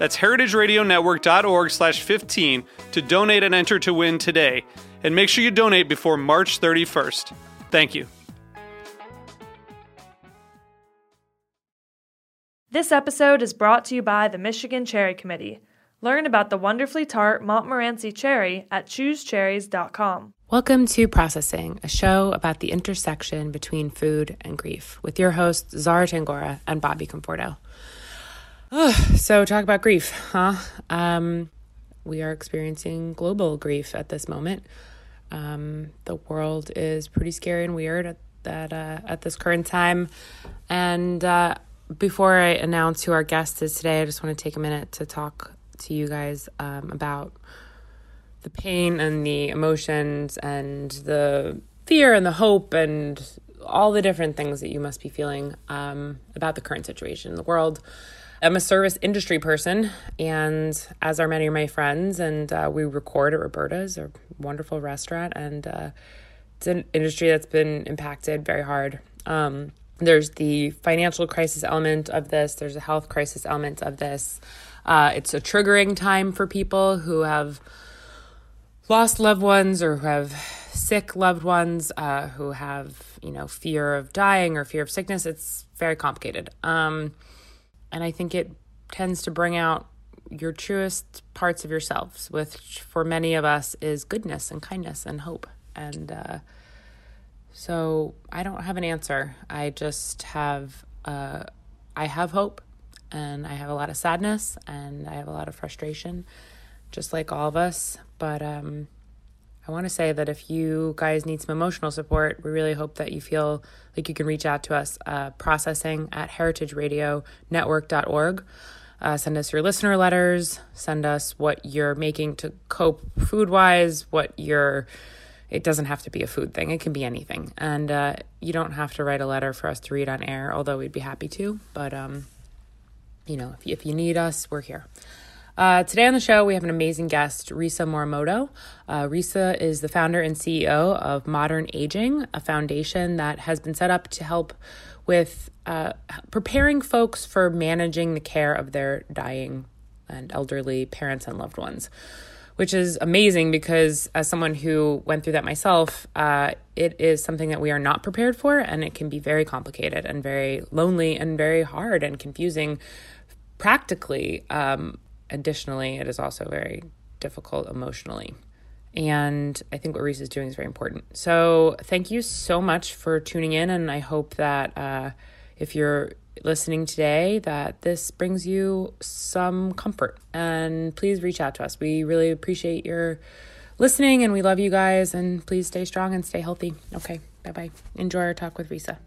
That's heritageradionetwork.org slash 15 to donate and enter to win today. And make sure you donate before March 31st. Thank you. This episode is brought to you by the Michigan Cherry Committee. Learn about the wonderfully tart Montmorency cherry at choosecherries.com. Welcome to Processing, a show about the intersection between food and grief, with your hosts Zara Tangora and Bobby Conforto. so, talk about grief, huh? Um, we are experiencing global grief at this moment. Um, the world is pretty scary and weird at that uh, at this current time. And uh, before I announce who our guest is today, I just want to take a minute to talk to you guys um, about the pain and the emotions and the fear and the hope and all the different things that you must be feeling um, about the current situation in the world. I'm a service industry person, and as are many of my friends, and uh, we record at Roberta's, a wonderful restaurant, and uh, it's an industry that's been impacted very hard. Um, there's the financial crisis element of this, there's a health crisis element of this. Uh, it's a triggering time for people who have lost loved ones or who have sick loved ones, uh, who have, you know, fear of dying or fear of sickness. It's very complicated. Um, and I think it tends to bring out your truest parts of yourselves, which for many of us is goodness and kindness and hope. And uh, so I don't have an answer. I just have, uh, I have hope and I have a lot of sadness and I have a lot of frustration, just like all of us. But um, I want to say that if you guys need some emotional support, we really hope that you feel like you can reach out to us, uh, processing at heritageradionetwork.org. Uh, send us your listener letters, send us what you're making to cope food wise, what you're it doesn't have to be a food thing. It can be anything. And uh, you don't have to write a letter for us to read on air, although we'd be happy to. But, um, you know, if if you need us, we're here. Uh, today on the show, we have an amazing guest, Risa Morimoto. Uh, Risa is the founder and CEO of Modern Aging, a foundation that has been set up to help with uh, preparing folks for managing the care of their dying and elderly parents and loved ones which is amazing because as someone who went through that myself, uh, it is something that we are not prepared for, and it can be very complicated and very lonely and very hard and confusing practically. Um, additionally, it is also very difficult emotionally. And I think what Reese is doing is very important. So, thank you so much for tuning in. And I hope that uh, if you're listening today that this brings you some comfort. And please reach out to us. We really appreciate your listening and we love you guys. And please stay strong and stay healthy. Okay, bye bye. Enjoy our talk with Risa.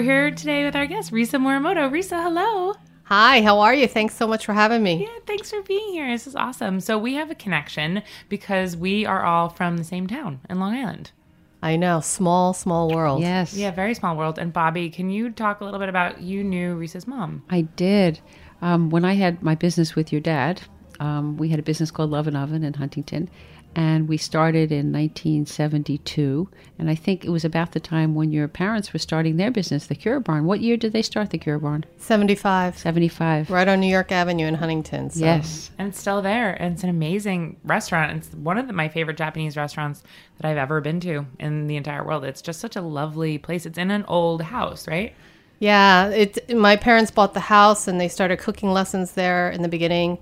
We're here today with our guest, Risa Morimoto. Risa, hello. Hi, how are you? Thanks so much for having me. Yeah, thanks for being here. This is awesome. So, we have a connection because we are all from the same town in Long Island. I know, small, small world. Yes. Yeah, very small world. And Bobby, can you talk a little bit about you knew Risa's mom? I did. Um, when I had my business with your dad, um, we had a business called Love and Oven in Huntington, and we started in 1972. And I think it was about the time when your parents were starting their business, the Kura Barn. What year did they start the Kura Barn? 75. 75. Right on New York Avenue in Huntington. So. Yes. And it's still there. And it's an amazing restaurant. It's one of the, my favorite Japanese restaurants that I've ever been to in the entire world. It's just such a lovely place. It's in an old house, right? Yeah, it. My parents bought the house and they started cooking lessons there in the beginning,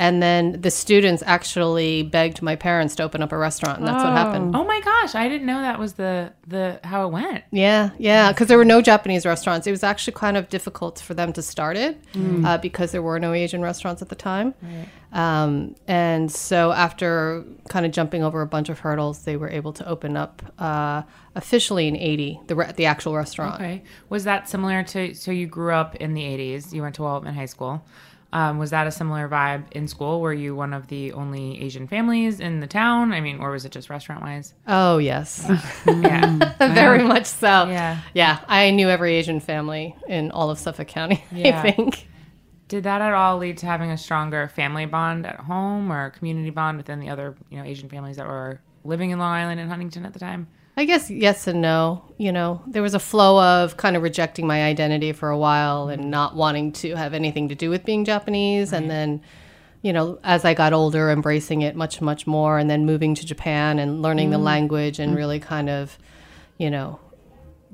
and then the students actually begged my parents to open up a restaurant, and that's what happened. Oh my gosh, I didn't know that was the the how it went. Yeah, yeah, because there were no Japanese restaurants. It was actually kind of difficult for them to start it uh, because there were no Asian restaurants at the time. Um, and so after kind of jumping over a bunch of hurdles, they were able to open up uh, officially in '80 the re- the actual restaurant. Okay. Was that similar to so you grew up in the 80s, you went to Walt Whitman High School. Um, was that a similar vibe in school? Were you one of the only Asian families in the town? I mean, or was it just restaurant wise? Oh yes, Yeah. very much so. Yeah. yeah. I knew every Asian family in all of Suffolk County. Yeah. I think. Did that at all lead to having a stronger family bond at home or community bond within the other, you know, Asian families that were living in Long Island and Huntington at the time? I guess yes and no. You know, there was a flow of kind of rejecting my identity for a while and mm-hmm. not wanting to have anything to do with being Japanese. And then, you know, as I got older, embracing it much, much more. And then moving to Japan and learning the mm-hmm. language and mm-hmm. really kind of, you know,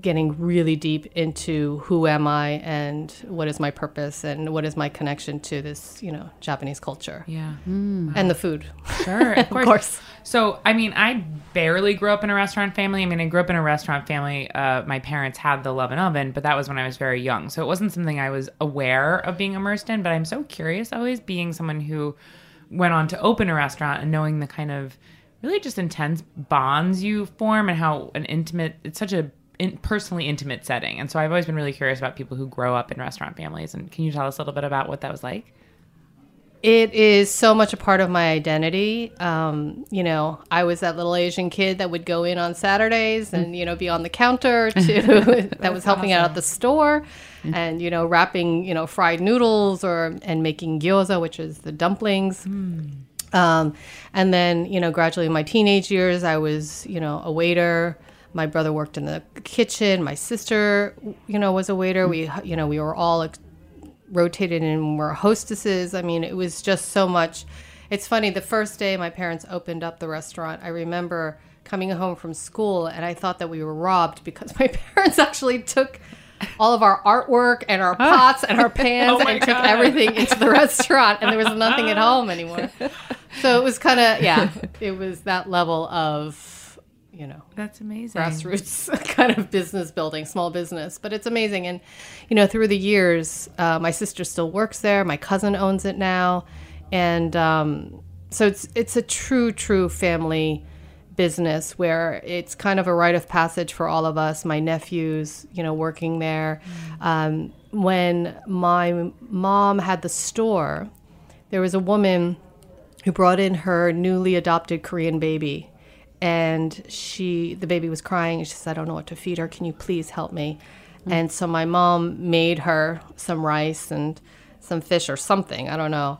getting really deep into who am I and what is my purpose and what is my connection to this, you know, Japanese culture Yeah. and the food. Sure, of course. course. So, I mean, I barely grew up in a restaurant family. I mean, I grew up in a restaurant family. Uh, my parents had the Love and Oven, but that was when I was very young. So it wasn't something I was aware of being immersed in. But I'm so curious, always being someone who went on to open a restaurant and knowing the kind of really just intense bonds you form and how an intimate, it's such a in, personally intimate setting. And so I've always been really curious about people who grow up in restaurant families. And can you tell us a little bit about what that was like? It is so much a part of my identity. Um, you know, I was that little Asian kid that would go in on Saturdays and, you know, be on the counter to that was helping out at the store and, you know, wrapping, you know, fried noodles or and making gyoza, which is the dumplings. Um, and then, you know, gradually in my teenage years, I was, you know, a waiter. My brother worked in the kitchen. My sister, you know, was a waiter. We, you know, we were all rotated and were hostesses. I mean, it was just so much. It's funny. The first day my parents opened up the restaurant, I remember coming home from school and I thought that we were robbed because my parents actually took all of our artwork and our oh pots and our pans Oh and took everything into the restaurant and there was nothing at home anymore. So it was kind of yeah, it was that level of you know That's amazing. grassroots kind of business building, small business. But it's amazing. And, you know, through the years, uh, my sister still works there. My cousin owns it now. And um, so it's, it's a true, true family business where it's kind of a rite of passage for all of us. My nephews, you know, working there. Um, when my mom had the store, there was a woman who brought in her newly adopted Korean baby. And she, the baby was crying, and she said, I don't know what to feed her. Can you please help me? And so my mom made her some rice and some fish or something. I don't know.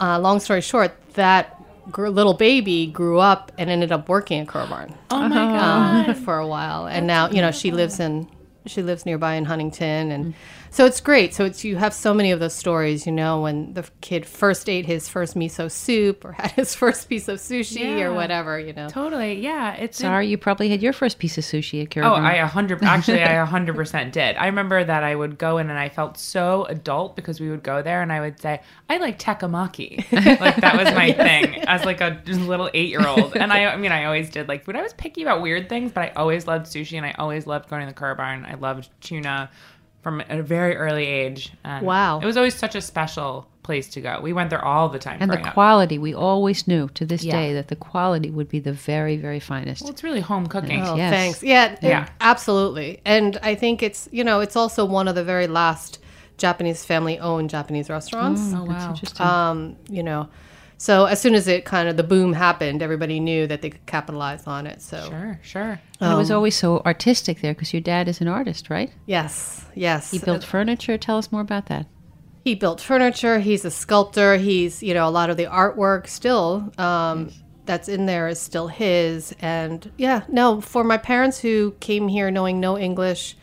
Uh, long story short, that gr- little baby grew up and ended up working at Kura Barn Oh my God. um, for a while, and now you know she lives in she lives nearby in Huntington, and so it's great. So it's you have so many of those stories, you know, when the kid first ate his first miso soup or had his first piece of sushi Yeah. or whatever, you know. Totally. Yeah. It's Sorry, you probably had your first piece of sushi at Kura Oh, Barn. I a hundred. Actually, I a hundred percent did. I remember that I would go in and I felt so adult because we would go there and I would say, "I like tekkamaki." like that was my thing as like a little eight year old. And I, I mean, I always did like food. I was picky about weird things, but I always loved sushi and I always loved going to the Kura Barn. I loved tuna from a very early age. And Wow. it was always such a special place to go. We went there all the time. and the growing up. quality, we always knew to this Yeah. day that the quality would be the very, very finest. Well, it's really home cooking. Oh, Yes. thanks. Yeah, Yeah. absolutely. And I think it's you know it's also one of the very last Japanese family owned Japanese restaurants. Oh That's wow. interesting. Um, you know, so as soon as it kind of the boom happened, everybody knew that they could capitalize on it. So Sure. Sure. And it um, was always so artistic there because your dad is an artist, right? yes, yes, He built furniture. Tell us more about that. he built furniture he's a sculptor he's you know a lot of the artwork still um, that's in there is still his. And yeah, no, for my parents who came here knowing no English,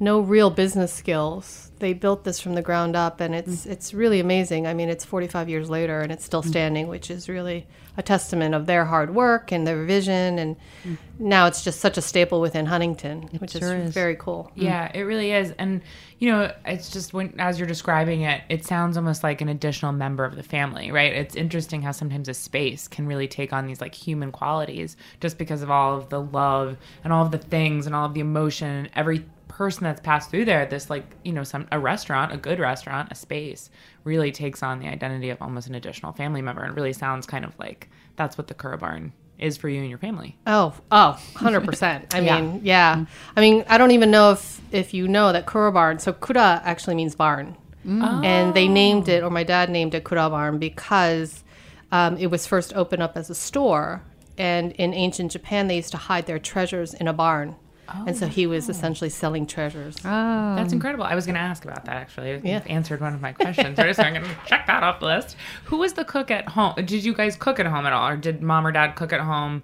no real business skills, they built this from the ground up, and it's mm. it's really amazing. I mean, it's 45 years later, and it's still mm. standing, which is really a testament of their hard work and their vision. And mm. now it's just such a staple within Huntington, which sure is, is. very cool. Yeah, it really is. And you know, it's just when as you're describing it, it sounds almost like an additional member of the family, right? It's interesting how sometimes a space can really take on these like human qualities just because of all of the love and all of the things and all of the emotion and every person that's passed through there this like you know some a restaurant a good restaurant a space really takes on the identity of almost an additional family member and really sounds kind of like that's what the Kura Barn is for you and your family Oh, oh, 100%. I Yeah. mean, yeah. I mean, I don't even know if if you know that Kura barn. So Kura actually means barn. And they named it or my dad named it Kura barn because um, it was first opened up as a store and in ancient Japan they used to hide their treasures in a barn. And so he was essentially selling treasures. Oh, That's incredible. I was going to ask about that actually. Yeah. You've answered one of my questions. Already, so I'm going to check that off the list. Who was the cook at home? Did you guys cook at home at all, or did mom or dad cook at home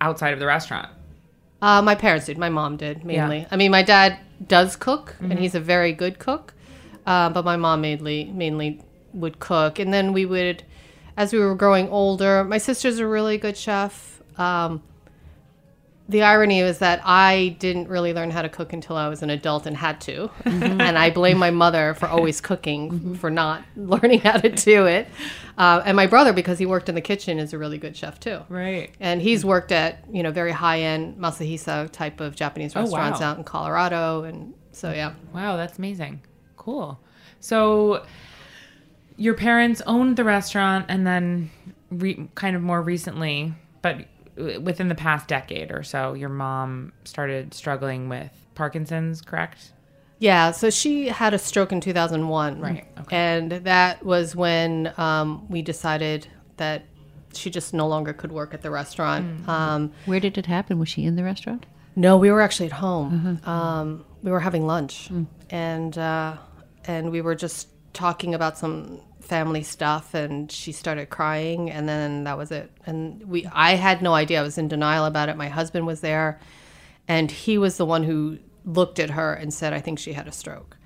outside of the restaurant? Uh, my parents did. My mom did mainly. I mean, my dad does cook, Mm-hmm. and he's a very good cook. Uh, but my mom mainly mainly would cook, and then we would, as we were growing older, my sister's a really good chef. Um, the irony is that I didn't really learn how to cook until I was an adult and had to, Mm-hmm. and I blame my mother for always cooking for not learning how to do it, uh, and my brother because he worked in the kitchen is a really good chef too. Right. And he's worked at, you know, very high end Matsuhisa type of Japanese Oh, restaurants wow. out in Colorado. And so, yeah. Wow, that's amazing. Cool. So, your parents owned the restaurant, and then, re- kind of more recently, but within the past decade or so, your mom started struggling with Parkinson's. Correct? Yeah. So she had a stroke in 2001. Right, okay. And that was when um, we decided that she just no longer could work at the restaurant. Mm. Um, where did it happen? Was she in the restaurant? no, we were actually at home. Um, we were having lunch. And, uh, and we were just talking about some family stuff and she started crying and then that was it. And we i had no idea. I was in denial about it. My husband was there and he was the one who looked at her and said i think she had a stroke.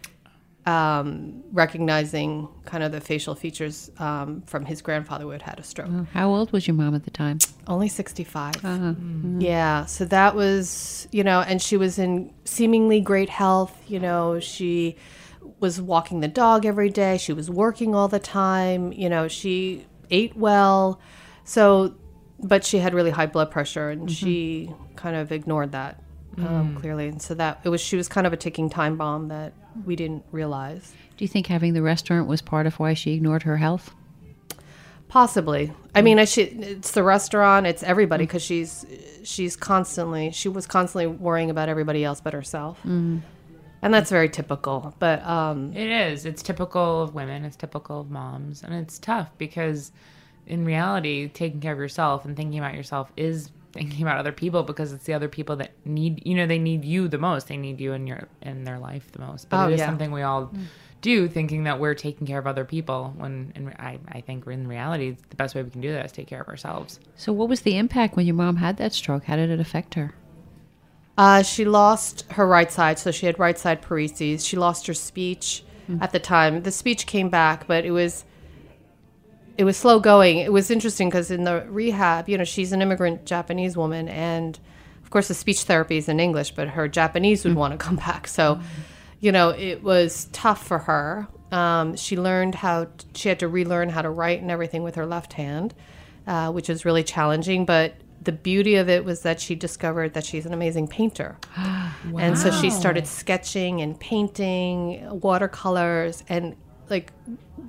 Um, recognizing kind of the facial features um, from his grandfather who had had a stroke. How old was your mom at the time? only 65 yeah so that was you know and she was in seemingly great health you know she was walking the dog every day. She was working all the time. You know she ate well. So but she had really high blood pressure and mm-hmm. she kind of ignored that um, mm. clearly. And so that it was she was kind of a ticking time bomb that we didn't realize. Do you think having the restaurant was part of why she ignored her health? Possibly. I mean, mm. I should, it's the restaurant, it's everybody mm. because she's she's constantly she was constantly worrying about everybody else but herself, and that's very typical. But um, It is. It's typical of women. It's typical of moms, and it's tough because, in reality, taking care of yourself and thinking about yourself is thinking about other people because it's the other people that need you know they need you the most. They need you in your in their life the most. But Oh, it is yeah. something we all do, thinking that we're taking care of other people. When in, re- I I think in reality, the best way we can do that is take care of ourselves. So, what was the impact when your mom had that stroke? How did it affect her? Uh, she lost her right side, so she had right side paresis. She lost her speech at the time. The speech came back, but it was it was slow going. It was interesting because in the rehab, you know, she's an immigrant Japanese woman, and of course, the speech therapy is in English, but her Japanese would want to come back. So, you know, it was tough for her. Um, she learned how she had to relearn how to write and everything with her left hand, uh, which is really challenging. But the beauty of it was that she discovered that she's an amazing painter. And so she started sketching and painting watercolors and like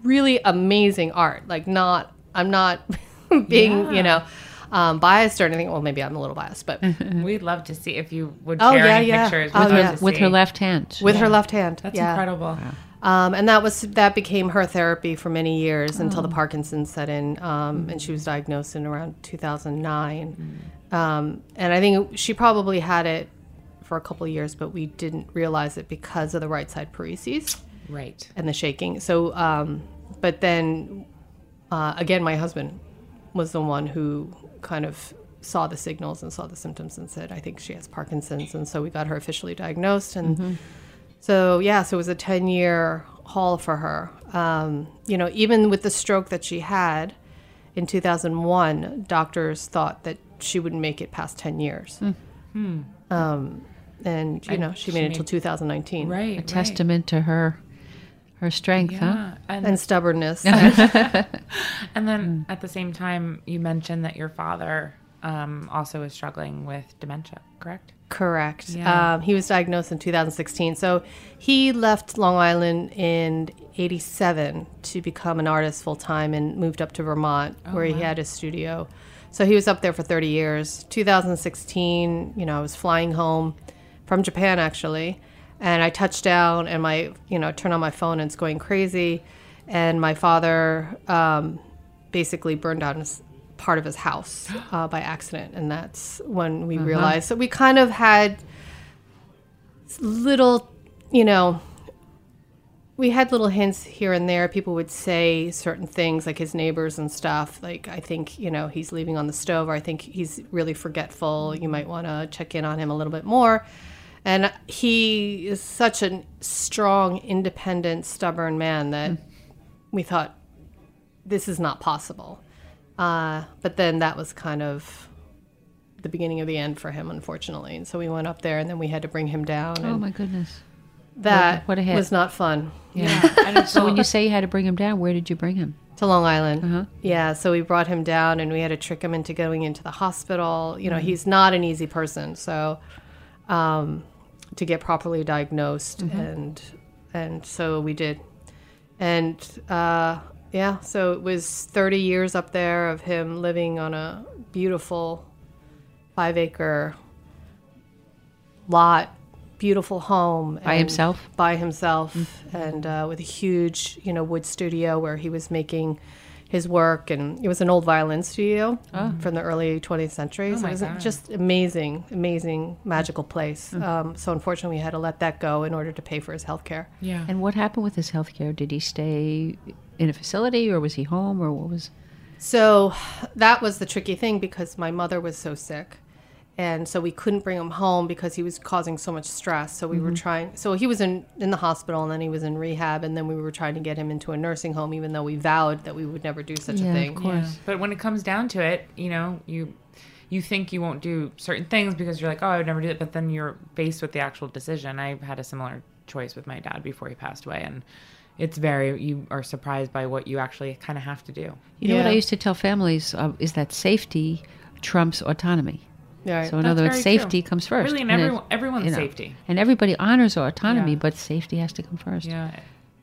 really amazing art. Like not, I'm not being, you know, um, biased or anything. Well, maybe I'm a little biased, but We'd love to see if you would Oh, yeah, any yeah. pictures. Oh, We'd yeah. With her left hand. with her left hand. That's yeah. incredible. Um, and that was that became her therapy for many years until the Parkinson's set in, um, and she was diagnosed in around 2009. Um, and I think she probably had it for a couple of years, but we didn't realize it because of the right side paresis Right. and the shaking. So, um, but then uh, again, my husband was the one who kind of saw the signals and saw the symptoms and said, I think she has Parkinson's. And so we got her officially diagnosed. And so, yeah, so it was a 10 year haul for her. Um, you know, even with the stroke that she had in 2001, doctors thought that she wouldn't make it past 10 years. Um, and, you know, she made it until 2019. Right. A testament to her her strength, huh? And, And stubbornness. and then at the same time, you mentioned that your father um, also is struggling with dementia, correct? Correct. Yeah. Um, he was diagnosed in 2016. So he left Long Island in 87 to become an artist full time and moved up to Vermont where he had his studio. So he was up there for 30 years. 2016, you know, I was flying home from Japan actually. And I touched down and my, you know, turn on my phone and it's going crazy. And my father um, basically burned down his, part of his house uh, by accident. And that's when we realized. So we kind of had little, you know, we had little hints here and there. People would say certain things, like his neighbors and stuff. Like, I think, you know, he's leaving on the stove, or I think he's really forgetful. You might want to check in on him a little bit more. And he is such a strong, independent, stubborn man that we thought this is not possible. Uh, but then that was kind of the beginning of the end for him, unfortunately. And so we went up there, and then we had to bring him down. Oh my goodness. that what a hit. was not fun. Yeah. So when you say you had to bring him down, where did you bring him? to Long Island. Uh-huh. Yeah, so we brought him down and we had to trick him into going into the hospital. You know, he's not an easy person, so um, to get properly diagnosed and and so we did. And uh, yeah, so it was 30 years up there of him living on a beautiful 5-acre lot, beautiful home By himself? by himself and uh, with a huge you know wood studio where he was making his work and it was an old violin studio from the early 20th century so my it was God. just amazing amazing magical place um, so unfortunately we had to let that go in order to pay for his health care yeah. And what happened with his health care? Did he stay in a facility or was he home or what was So that was the tricky thing because my mother was so sick. And so we couldn't bring him home because he was causing so much stress. So we were mm-hmm. trying. So he was in in the hospital, and then he was in rehab, and then we were trying to get him into a nursing home, even though we vowed that we would never do such Yeah, a of thing. course. Yeah. But when it comes down to it, you know, you you think you won't do certain things because you're like, oh, I would never do it. But then you're faced with the actual decision. I had a similar choice with my dad before he passed away, and it's very you are surprised by what you actually kind of have to do. You know what I used to tell families uh, is that safety trumps autonomy. Right. So in That's other words, very true. safety comes first. Really, in And everyone- everyone's you know, safety. And everybody honors autonomy, Yeah. but safety has to come first. Yeah.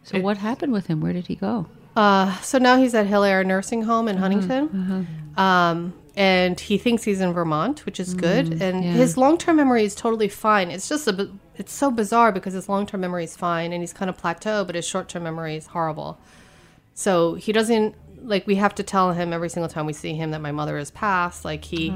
So what happened with him? Where did he go? Uh, so now he's at Hilaire Nursing Home Mm-hmm, in Huntington. Um, and he thinks he's in Vermont, which is good. And yeah. his long term memory is totally fine. It's just a, bi- it's so bizarre because his long term memory is fine and he's kind of plateau, but his short term memory is horrible. So he doesn't like we have to tell him every single time we see him that my mother has passed. Like he,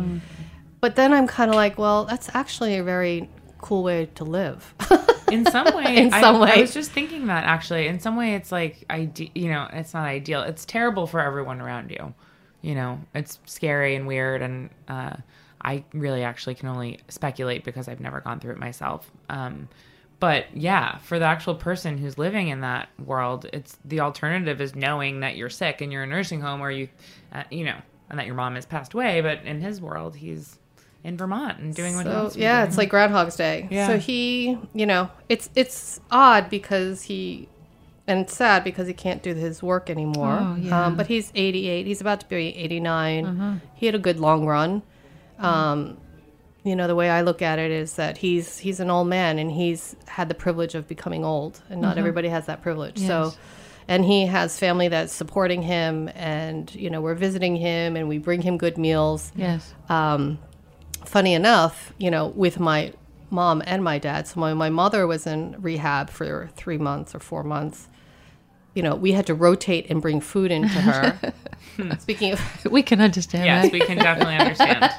but then I'm kind of like, well, that's actually a very cool way to live. in some way In I, some I way. was just thinking that actually in some way it's like ide- you know it's not ideal it's terrible for everyone around you you know it's scary and weird and uh, i really actually can only speculate because i've never gone through it myself um, but yeah for the actual person who's living in that world it's the alternative is knowing that you're sick and you're in a nursing home or you uh, you know and that your mom has passed away but in his world he's in vermont and doing what he So wants yeah, doing. it's like Groundhog's Day. Yeah. So he, you know, it's it's odd because he, and it's sad because he can't do his work anymore. Oh, yeah. um, but he's 88. He's about to be 89. He had a good long run. Um, you know, the way I look at it is that he's he's an old man and he's had the privilege of becoming old, and not everybody has that privilege. So. And he has family that's supporting him, and you know we're visiting him, and we bring him good meals Yes. um, funny enough, you know, with my mom and my dad. So my, my mother was in rehab for three months or four months. You know, we had to rotate and bring food into her. Speaking of, We can understand Yes, that. we can definitely understand.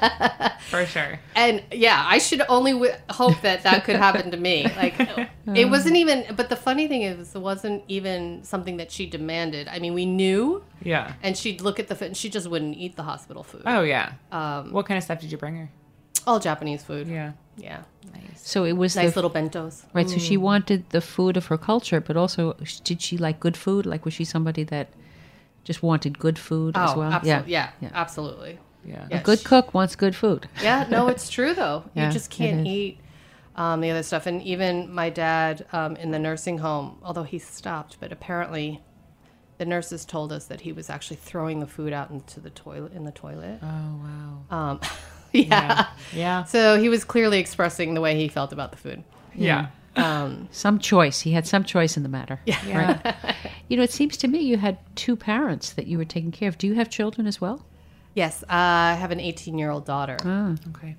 For sure. and yeah, I should only w- hope that that could happen to me. Like, it wasn't even. But the funny thing is, it wasn't even something that she demanded. I mean, we knew, Yeah. and she'd look at the food, and she just wouldn't eat the hospital food. Oh yeah. Um, What kind of stuff did you bring her? all Japanese food. Yeah. Yeah, So it was nice the, little bentos. right. So she wanted the food of her culture, but also did she like good food? Like was she somebody that just wanted good food as Oh, well? absolutely. Yeah, yeah. absolutely. Yeah. Yeah, A good she- cook wants good food. Yeah, no, it's true though. Yeah, you just can't eat um, the other stuff. And even my dad um, in the nursing home, although he stopped, but apparently the nurses told us that he was actually throwing the food out into the toilet in the toilet. Oh wow. Um, yeah. Yeah. So he was clearly expressing the way he felt about the food. Yeah. Um, Some choice. He had some choice in the matter. Yeah. Yeah. You know, it seems to me you had two parents that you were taking care of. Do you have children as well? yes, I have an 18 year old daughter. Okay.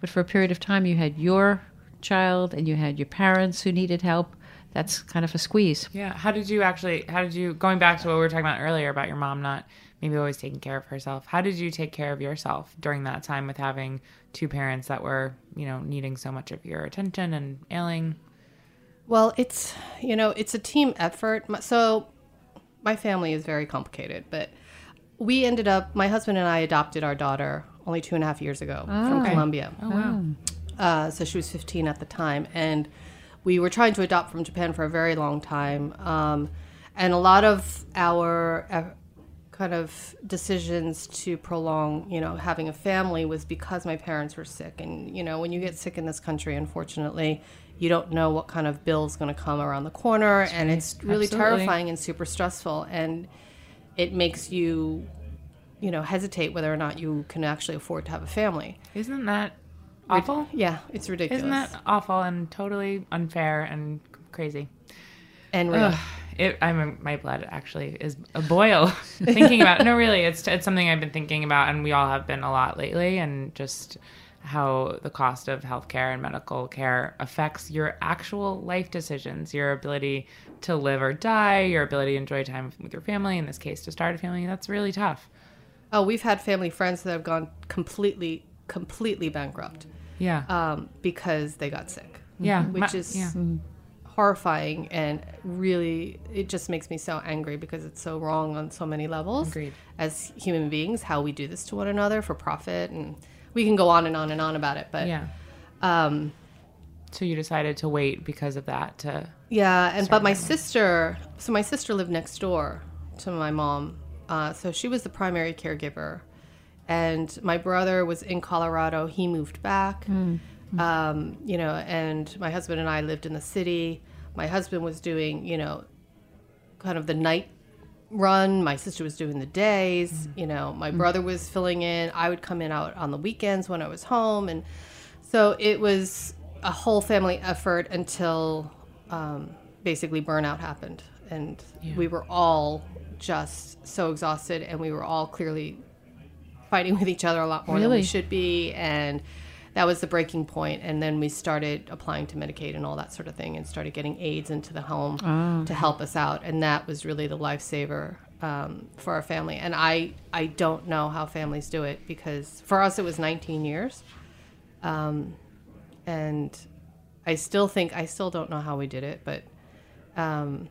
But for a period of time, you had your child and you had your parents who needed help. That's kind of a squeeze. Yeah. How did you actually? How did you? Going back to what we were talking about earlier about your mom not maybe always taking care of herself. How did you take care of yourself during that time with having two parents that were, you know, needing so much of your attention and ailing? Well, it's you know it's a team effort. So my family is very complicated, but we ended up. My husband and I adopted our daughter only two and a half years ago from Colombia. Oh wow. Uh, so she was 15 at the time, and we were trying to adopt from Japan for a very long time. Um, and a lot of our kind of decisions to prolong, you know, having a family was because my parents were sick. And you know, when you get sick in this country, unfortunately, you don't know what kind of bill's going to come around the corner, and it's really Absolutely. terrifying and super stressful, and it makes you, you know, hesitate whether or not you can actually afford to have a family. Isn't that awful? Yeah, it's ridiculous. Isn't that awful and totally unfair and crazy? and it, I'm my blood actually is a boil thinking about. No, really, it's it's something I've been thinking about, and we all have been a lot lately, and just how the cost of healthcare and medical care affects your actual life decisions, your ability to live or die, your ability to enjoy time with your family. In this case, to start a family, that's really tough. Oh, we've had family friends that have gone completely, completely bankrupt Yeah, um, because they got sick. yeah, which my- is yeah. Horrifying and really, it just makes me so angry because it's so wrong on so many levels. Agreed. As human beings, how we do this to one another for profit, and we can go on and on and on about it. But yeah. um, So you decided to wait because of that to Yeah, and but my sister, so my sister lived next door to my mom, uh, so she was the primary caregiver, and my brother was in Colorado. He moved back, um, you know, and my husband and I lived in the city. My husband was doing, you know, kind of the night run. My sister was doing the days. You know, my brother was filling in. I would come in out on the weekends when I was home, and so it was a whole family effort until um, basically burnout happened, and we were all just so exhausted, and we were all clearly fighting with each other a lot more than we should be, and that was the breaking point. And then we started applying to Medicaid and all that sort of thing, and started getting aides into the home to help us out, and that was really the lifesaver. Um, for our family, and I, I don't know how families do it because for us it was 19 years, um, and I still think I still don't know how we did it, but um,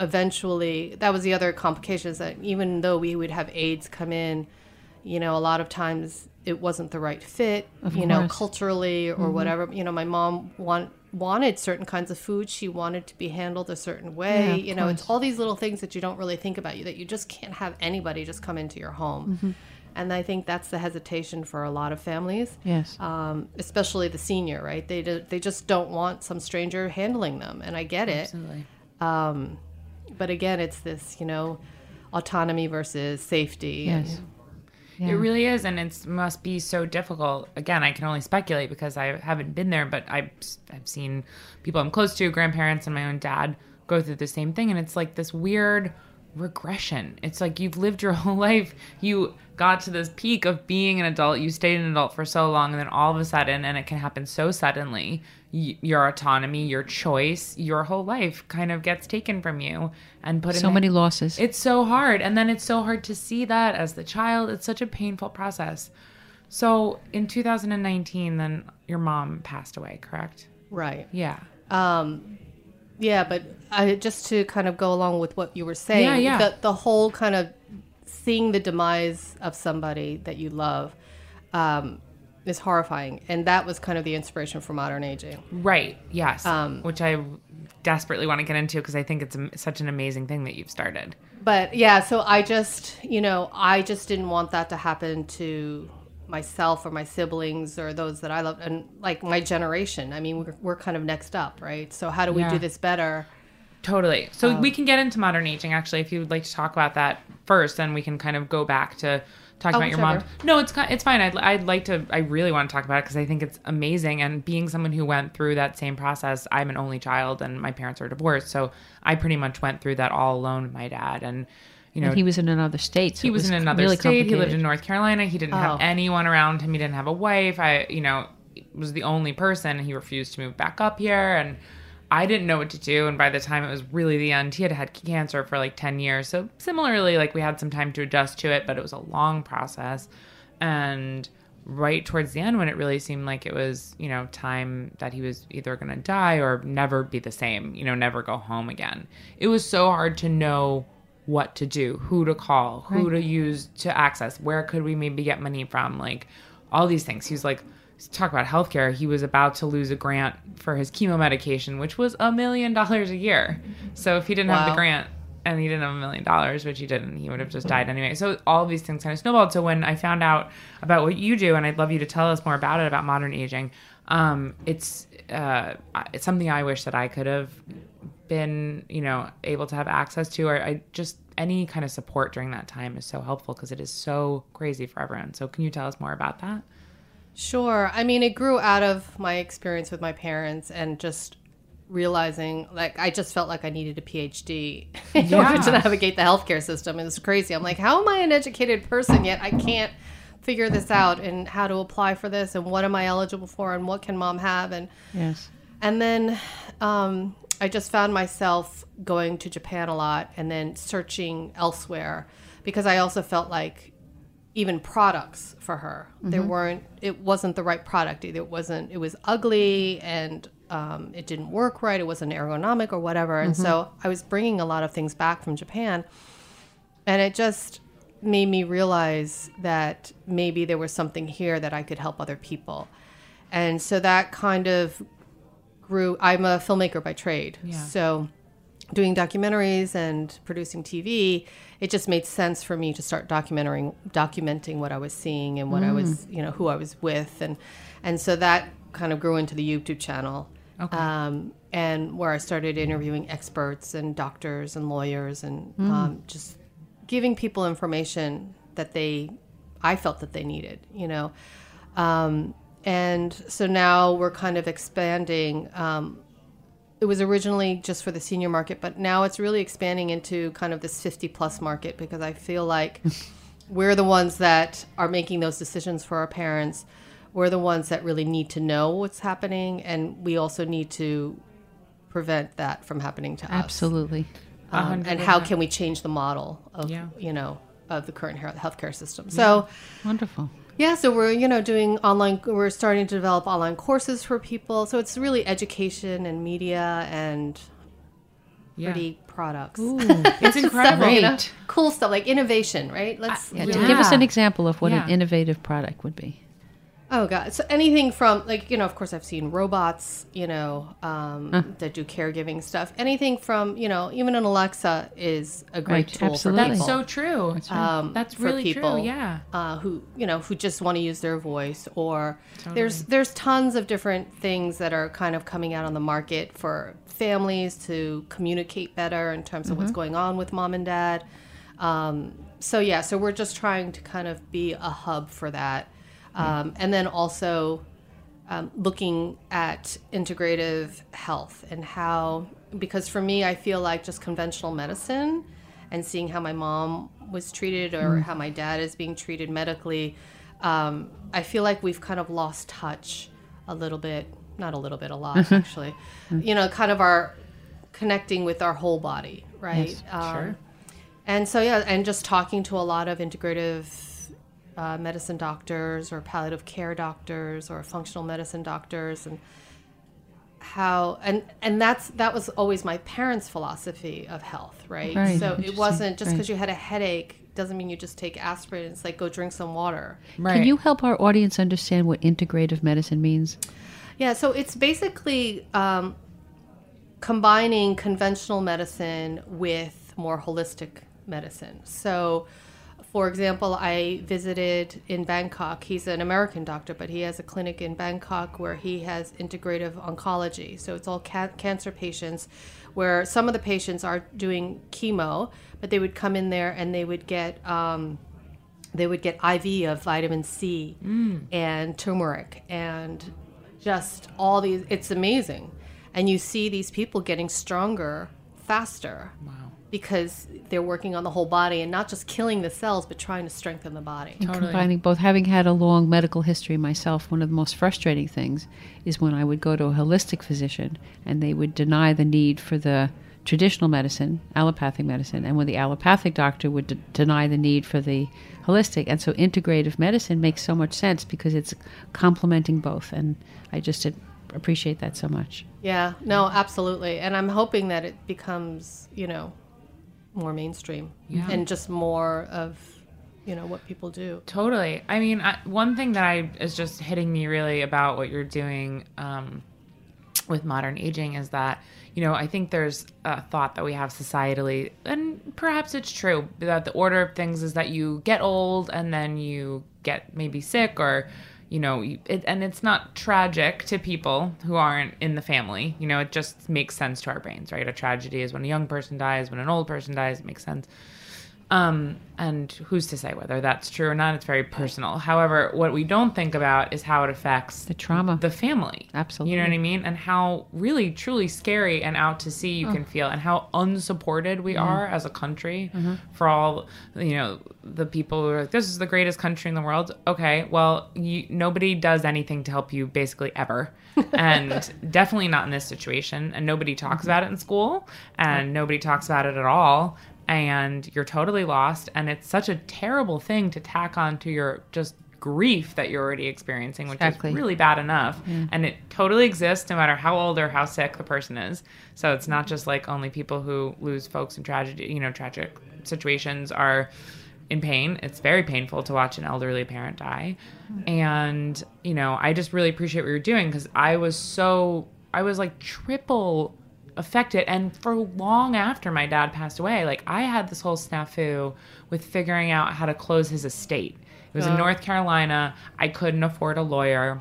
eventually that was the other complication is that even though we would have aides come in, you know, a lot of times it wasn't the right fit, you know, culturally or whatever. You know, my mom want, wanted certain kinds of food. She wanted to be handled a certain way. Yeah, you know, it's all these little things that you don't really think about. You that you just can't have anybody just come into your home. And I think that's the hesitation for a lot of families Yes. um, especially the senior, right? They do, they just don't want some stranger handling them, and I get it. absolutely. Um, but again, it's this, you know, autonomy versus safety. yes. It really is, and it must be so difficult. Again, I can only speculate because I haven't been there, but I've I've seen people I'm close to, grandparents and my own dad, go through the same thing, and it's like this weird regression. It's like you've lived your whole life. You got to this peak of being an adult. You stayed an adult for so long, and then all of a sudden, and it can happen so suddenly, y- your autonomy, your choice, your whole life kind of gets taken from you and put in So the- many losses. It's so hard. And then it's so hard to see that as the child. It's such a painful process. So in 2019, then your mom passed away, correct? Right. Yeah. Um, Yeah, but I, just to kind of go along with what you were saying, Yeah, yeah. The, the whole kind of seeing the demise of somebody that you love um, is horrifying. And that was kind of the inspiration for modern aging. Right. Yes. Which I desperately want to get into because I think it's a, such an amazing thing that you've started. But yeah, so I just, you know, I just didn't want that to happen to myself or my siblings or those that I love and like my generation. I mean, we're, we're kind of next up, right? So how do we Yeah. do this better? Totally. So um, we can get into modern aging actually if you would like to talk about that first, then we can kind of go back to talking Oh, about your mom. No, it's it's fine. I'd, I'd like to. I really want to talk about it because I think it's amazing. And being someone who went through that same process, I'm an only child and my parents are divorced, so I pretty much went through that all alone with my dad. And you know, and he was in another state. So he it was in another really state. He lived in North Carolina. He didn't Oh. have anyone around him. He didn't have a wife. I, you know, was the only person. He refused to move back up here, and I didn't know what to do. And by the time it was really the end, he had had cancer for like ten years. So similarly, like we had some time to adjust to it, but it was a long process. And right towards the end, when it really seemed like it was, you know, time that he was either going to die or never be the same, you know, never go home again. It was so hard to know what to do, who to call, who to use to access, where could we maybe get money from, like all these things. He was like, talk about healthcare. He was about to lose a grant for his chemo medication, which was a million dollars a year. So if he didn't have the grant and he didn't have a million dollars, which he didn't, he would have just died anyway. So all these things kind of snowballed. So when I found out about what you do, and I'd love you to tell us more about it, about modern aging, um, it's uh, it's something I wish that I could have been, you know, able to have access to, or I just any kind of support during that time is so helpful because it is so crazy for everyone. So can you tell us more about that? Sure. I mean, it grew out of my experience with my parents and just realizing like I just felt like I needed a PhD in order to navigate the healthcare system. It was crazy. I'm like, how am I an educated person yet I can't figure this out and how to apply for this and what am I eligible for and what can mom have and Yes. and then um, I just found myself going to Japan a lot and then searching elsewhere because I also felt like even products for her there weren't it wasn't the right product either. It wasn't it was ugly and um, it didn't work right. It wasn't ergonomic or whatever. And so I was bringing a lot of things back from Japan. And it just made me realize that maybe there was something here that I could help other people. And so that kind of grew i'm a filmmaker by trade. So doing documentaries and producing tv it just made sense for me to start documenting documenting what i was seeing and what i was you know who i was with. And and so that kind of grew into the youtube channel. Um, and where i started interviewing experts and doctors and lawyers and um, just giving people information that they i felt that they needed you know? Um, and so now we're kind of expanding. Um, it was originally just for the senior market, but now it's really expanding into kind of this 50 plus market because I feel like we're the ones that are making those decisions for our parents. We're the ones that really need to know what's happening, and we also need to prevent that from happening to us. Absolutely. Um, and how can we change the model of Yeah. you know of the current healthcare system? So. Wonderful. Yeah, so we're you know doing online. We're starting to develop online courses for people. So it's really education and media and Yeah. pretty products. It's incredible. Stuff, you know, cool stuff like innovation, right? Let's. Yeah, you to know- give us an example of what Yeah. an innovative product would be. Oh god! So anything from like you know, of course, I've seen robots, you know, um, that do caregiving stuff. Anything from you know, even an Alexa is a great Right, tool absolutely. for That's so true. um, That's for really people, true. Yeah. uh, who you know who just want to use their voice or there's there's tons of different things that are kind of coming out on the market for families to communicate better in terms of what's going on with mom and dad um, so yeah so we're just trying to kind of be a hub for that um, and then also um, looking at integrative health and how because for me i feel like just conventional medicine and seeing how my mom was treated or how my dad is being treated medically, um, I feel like we've kind of lost touch a little bit. Not a little bit, a lot actually. You know, kind of our connecting with our whole body, right? um, sure. And so yeah, and just talking to a lot of integrative uh, medicine doctors or palliative care doctors or functional medicine doctors and how and and that's that was always my parents' philosophy of health, right? Right, so it wasn't just right. because you had a headache doesn't mean you just take aspirin. It's like go drink some water. Right. Can you help our audience understand what integrative medicine means? Yeah, so it's basically um, combining conventional medicine with more holistic medicine. So, for example, I visited in Bangkok. He's an American doctor, but he has a clinic in Bangkok where he has integrative oncology. So it's all ca- cancer patients, where some of the patients are doing chemo, but they would come in there and they would get. Um, they would get IV of vitamin C and turmeric and just all these. It's amazing. And you see these people getting stronger faster. Wow. Because they're working on the whole body and not just killing the cells, but trying to strengthen the body. Combining both, having had a long medical history myself, one of the most frustrating things is when I would go to a holistic physician and they would deny the need for the traditional medicine, allopathic medicine, and when the allopathic doctor would d- deny the need for the holistic. And so integrative medicine makes so much sense because it's complementing both. And I just appreciate that so much. Yeah, no, absolutely. And I'm hoping that it becomes, you know, more mainstream and just more of, you know, what people do. Totally. I mean, I, one thing that I is just hitting me really about what you're doing um, with modern aging is that you know I think there's a thought that we have societally, and perhaps it's true that the order of things is that you get old and then you get maybe sick or you know it, and it's not tragic to people who aren't in the family. You know it just makes sense to our brains right? A tragedy is when a young person dies when an old person dies it makes sense um, and who's to say whether that's true or not? It's very personal. However, what we don't think about is how it affects The trauma. the family. Absolutely. You know what I mean? And how really, truly scary and out to sea you can feel, and how unsupported we are as a country for all, you know, the people who are like, this is the greatest country in the world. Okay, well, you, nobody does anything to help you basically ever. and definitely not in this situation. And nobody talks about it in school, and nobody talks about it at all and you're totally lost. And it's such a terrible thing to tack on to your just grief that you're already experiencing which Exactly. is really bad enough. And it totally exists no matter how old or how sick the person is. So it's not just like only people who lose folks in tragedy you know tragic situations are in pain. It's very painful to watch an elderly parent die. And you know i just really appreciate what you're doing because i was so i was like triple affected and for long after my dad passed away like i had this whole snafu with figuring out how to close his estate. It was in north carolina. I couldn't afford a lawyer.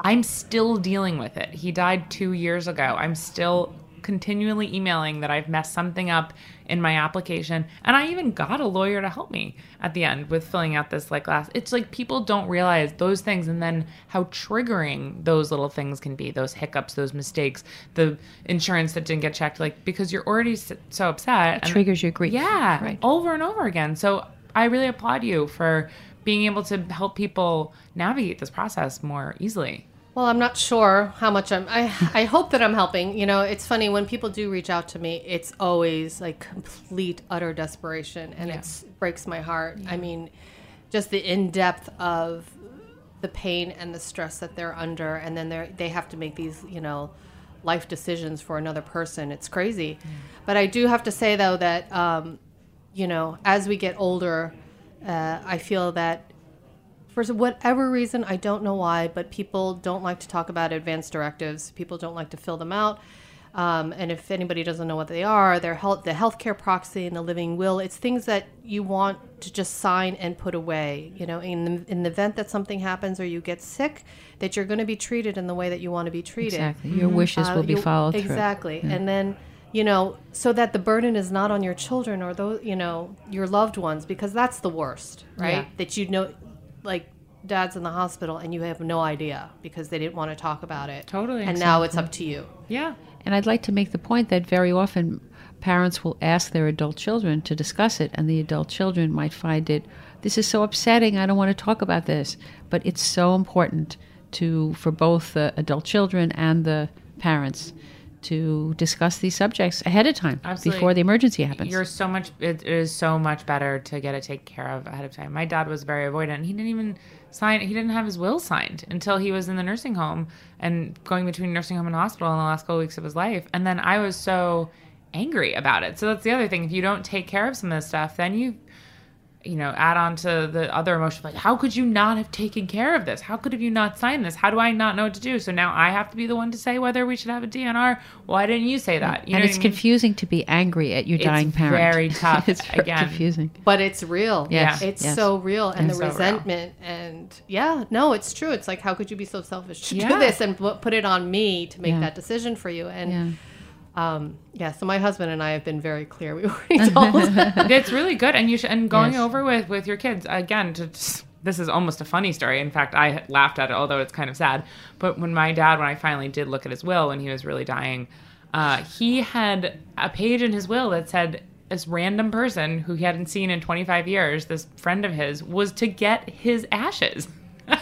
I'm still dealing with it. He died two years ago. I'm still continually emailing that i've messed something up in my application and i even got a lawyer to help me at the end with filling out this like last it's like people don't realize those things and then how triggering those little things can be those hiccups those mistakes the insurance that didn't get checked like because you're already so upset and- triggers your grief. yeah Right. over and over again so i really applaud you for being able to help people navigate this process more easily Well, I'm not sure how much I'm. I I hope that I'm helping. You know, it's funny when people do reach out to me. It's always like complete utter desperation, and it breaks my heart. I mean, just the in depth of the pain and the stress that they're under, and then they they have to make these you know life decisions for another person. It's crazy, but I do have to say though that um, you know as we get older, uh, I feel that for whatever reason, I don't know why, but people don't like to talk about advance directives. People don't like to fill them out. Um, and if anybody doesn't know what they are, they're health, the healthcare proxy and the living will. It's things that you want to just sign and put away. You know, in the, in the event that something happens or you get sick, that you're going to be treated in the way that you want to be treated. Exactly. Your wishes Uh, will be you- followed through. Exactly. And then, you know, so that the burden is not on your children or those, you know, your loved ones, because that's the worst, right? Yeah. That you know, like dad's in the hospital and you have no idea because they didn't want to talk about it. Totally. And now it's up to you. yeah And I'd like to make the point that very often parents will ask their adult children to discuss it, and the adult children might find it, this is so upsetting, I don't want to talk about this. But it's so important to for both the adult children and the parents to discuss these subjects ahead of time Absolutely. before the emergency happens. You're so much. It is so much better to get it taken care of ahead of time. My dad was very avoidant. He didn't even sign. He didn't have his will signed until he was in the nursing home and going between nursing home and hospital in the last couple weeks of his life. And then I was so angry about it. So that's the other thing. If you don't take care of some of this stuff, then you you know, add on to the other emotion like, how could you not have taken care of this? How could have you not signed this? How do I not know what to do? So now I have to be the one to say whether we should have a DNR. Why didn't you say that? You and it's what I mean? confusing to be angry at your dying It's parent. very tough. it's very Again. confusing. but it's real. Yes, it's yes. so real, and It's the so real. resentment, and yeah, no, it's true. It's like, how could you be so selfish to Yeah. do this and put it on me to make Yeah. that decision for you? And Yeah. Um, yeah, so my husband and I have been very clear. We already told it's really good and you should and going Yes. over with with your kids again to just, this is almost a funny story in fact i laughed at it although it's kind of sad but when my dad when i finally did look at his will when he was really dying uh, he had a page in his will that said this random person who he hadn't seen in 25 years this friend of his was to get his ashes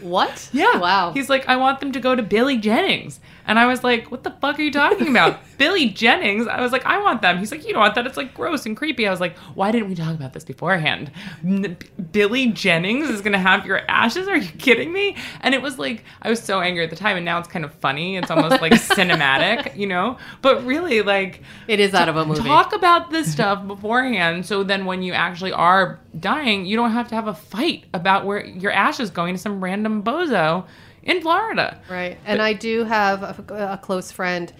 what? Yeah. Wow. He's like, I want them to go to Billy Jennings. And I was like, what the fuck are you talking about? Billy Jennings? I was like, I want them. He's like, you don't want that. It's like gross and creepy. I was like, why didn't we talk about this beforehand? N- Billy Jennings is going to have your ashes? Are you kidding me? And it was like, I was so angry at the time. And now it's kind of funny. It's almost like cinematic, you know? But really, like, it is out of a movie. talk about this stuff beforehand so then when you actually are dying you don't have to have a fight about where your ash is going to some random bozo in florida Right. And I do have a, a close friend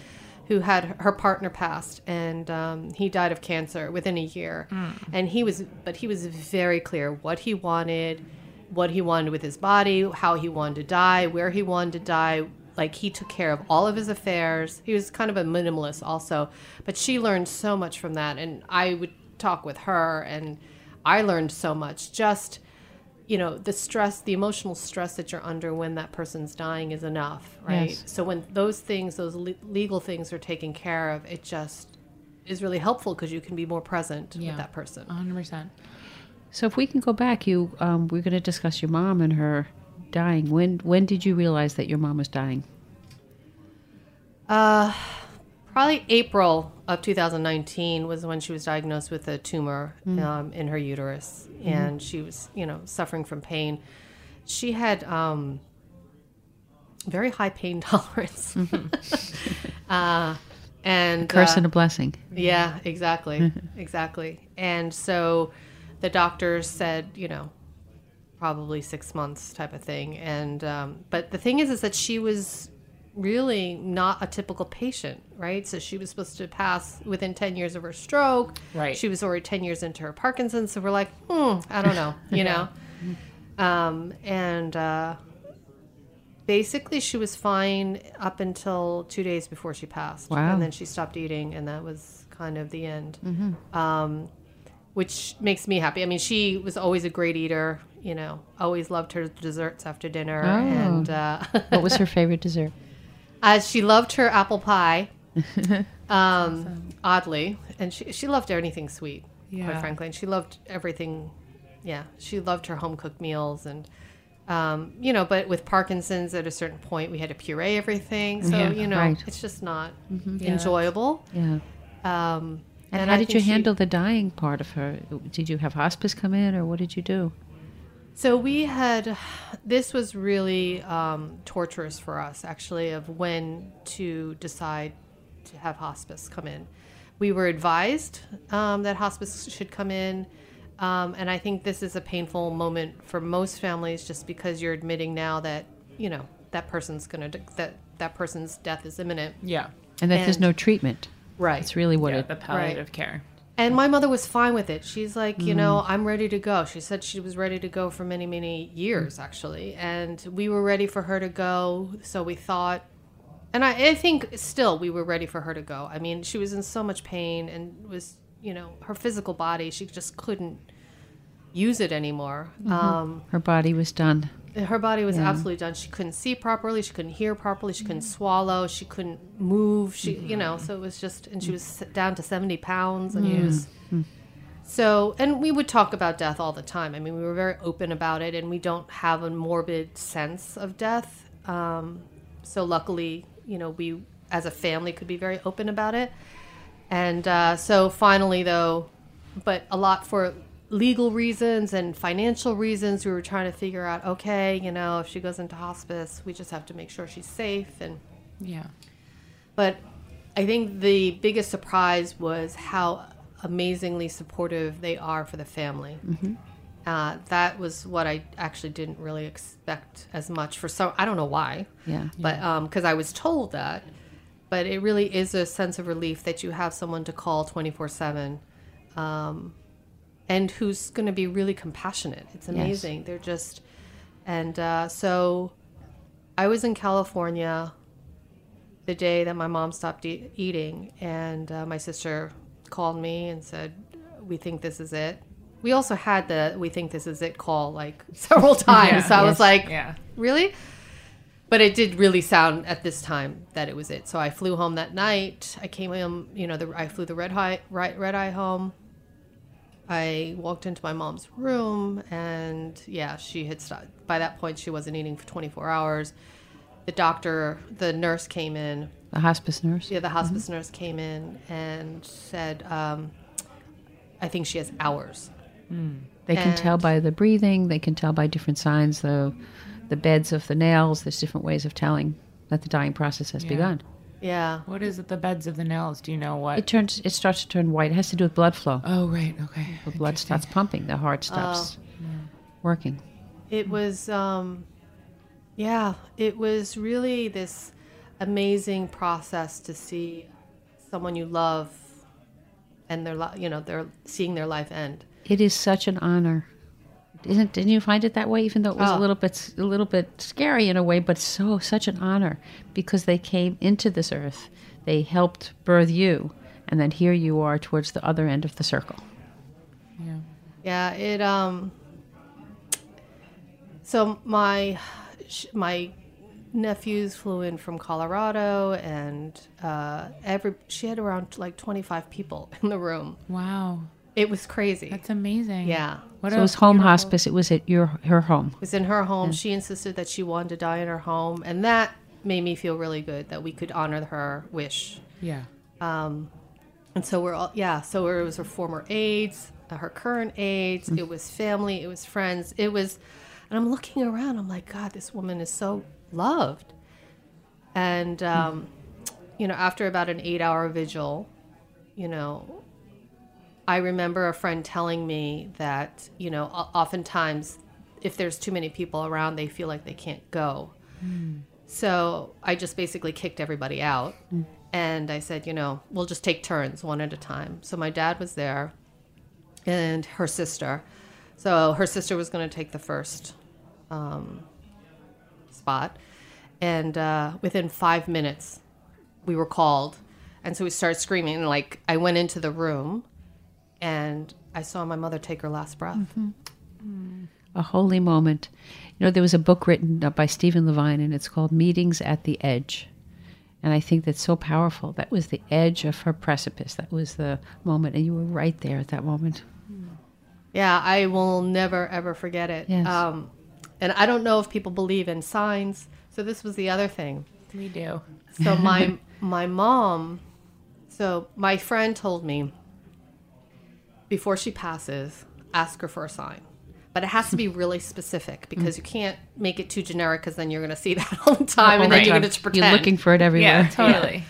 who had her partner passed and um, he died of cancer within a year. And he was, but he was very clear what he wanted, what he wanted with his body, how he wanted to die, where he wanted to die. Like he took care of all of his affairs. He was kind of a minimalist also, but she learned so much from that. And I would talk with her and I learned so much just you know the stress the emotional stress that you're under when that person's dying is enough right Yes. so when those things those le- legal things are taken care of it just is really helpful because you can be more present Yeah. with that person 100% So if we can go back, you um, we're going to discuss your mom and her dying. When when did you realize that your mom was dying? Probably april of 2019 was when she was diagnosed with a tumor um, in her uterus and she was you know suffering from pain she had um, very high pain tolerance uh, and Curse uh, and a blessing. Yeah, exactly. exactly. And so the doctors said, you know, probably six months type of thing. And, um, but the thing is, is that she was really not a typical patient, right? So she was supposed to pass within 10 years of her stroke. Right. She was already 10 years into her Parkinson's. So we're like, hmm, I don't know, you know? Um, and, uh, basically she was fine up until two days before she passed Wow. and then she stopped eating and that was kind of the end um, which makes me happy i mean she was always a great eater you know always loved her desserts after dinner Oh. and uh, What was her favorite dessert? Uh, she loved her apple pie um, oddly and she, she loved anything sweet quite frankly and she loved everything yeah she loved her home cooked meals and um, you know but with parkinson's at a certain point we had to puree everything so Yeah, you know right. it's just not enjoyable Yeah. um, And, I how did you think she- handle the dying part of her? Did you have hospice come in, or what did you do? So we had, this was really um, torturous for us actually, of when to decide to have hospice come in. We were advised um, that hospice should come in, um, and I think this is a painful moment for most families, just because you're admitting now that you know that person's gonna that that person's death is imminent. yeah And that there's no treatment. Right. That's really what yeah, it. the palliative care And my mother was fine with it. She's like, you know, I'm ready to go. She said she was ready to go for many, many years, actually. And we were ready for her to go. So we thought, and I, I think still we were ready for her to go. I mean, she was in so much pain and was, you know, her physical body, she just couldn't use it anymore. Um, Her body was done. Her body was absolutely done. She couldn't see properly. She couldn't hear properly. She couldn't swallow. She couldn't move. She, you know, so it was just, and she was down to 70 pounds. And was, so, and we would talk about death all the time. I mean, we were very open about it, and we don't have a morbid sense of death. Um, so, luckily, you know, we as a family could be very open about it. And uh, so, finally, though, but a lot for legal reasons and financial reasons, we were trying to figure out okay, you know, if she goes into hospice, we just have to make sure she's safe. And, Yeah. but I think the biggest surprise was how amazingly supportive they are for the family. Uh, that was what I actually didn't really expect as much for some. I don't know why. Yeah. But because I was told that, but it really is a sense of relief that you have someone to call twenty four seven, um, and who's going to be really compassionate. It's amazing. They're just, and uh, so, I was in California the day that my mom stopped e- eating, and uh, my sister called me and said, "We think this is it." We also had the "We think this is it" call like several times. so I was like, Yeah. "Really?" But it did really sound at this time that it was it. So I flew home that night. I came home, you know, the, I flew the red eye, right, red eye home. I walked into my mom's room, and yeah, she had stopped. By that point, she wasn't eating for 24 hours. The doctor, the nurse came in, The hospice nurse. yeah, the hospice nurse came in and said, um, I think she has hours. They can And- tell by the breathing. They can tell by different signs, the the beds of the nails. There's different ways of telling that the dying process has begun. Yeah. What is it? The beds of the nails? Do you know what? It turns. It starts to turn white. It has to do with blood flow. oh, right. Okay. The blood starts pumping. The heart stops working. It was, um, yeah, it was really this amazing process to see someone you love and their, li- you know, they're seeing their life end. It is such an honor. Isn't didn't you find it that way? Even though it was Oh. a little bit a little bit scary in a way, but so such an honor because they came into this earth, they helped birth you, and then here you are towards the other end of the circle. Yeah. Yeah, it um so my my nephews flew in from Colorado and uh every she had around like 25 people in the room. Wow. It was crazy. That's amazing. yeah. What So it was home beautiful- hospice. It was at your her home. It was in her home. She insisted that she wanted to die in her home and that made me feel really good that we could honor her wish. Yeah. Um, And so we're all, yeah, so it was her former aides, uh, her current aides, it was family, it was friends, it was, and I'm looking around, I'm like, God, this woman is so loved. And, um, you know, after about an eight hour vigil, you know, I remember a friend telling me that, you know, oftentimes if there's too many people around, they feel like they can't go. So I just basically kicked everybody out. And I said, you know, we'll just take turns one at a time. So my dad was there and her sister. So her sister was going to take the first um, spot. And uh, within five minutes, we were called. And so we started screaming. And like, I went into the room and I saw my mother take her last breath. A holy moment. You know, there was a book written by Stephen Levine, and it's called Meetings at the Edge. And I think that's so powerful. That was the edge of her precipice. That was the moment, and you were right there at that moment. Yeah, I will never ever forget it. Yes. Um, and I don't know if people believe in signs. So this was the other thing. We do. So my my mom, so my friend told me before she passes, ask her for a sign. But it has to be really specific mm. because you can't make it too generic because then you're going to see that all the time and then you're going to pretend. You're looking for it everywhere. Yeah, totally.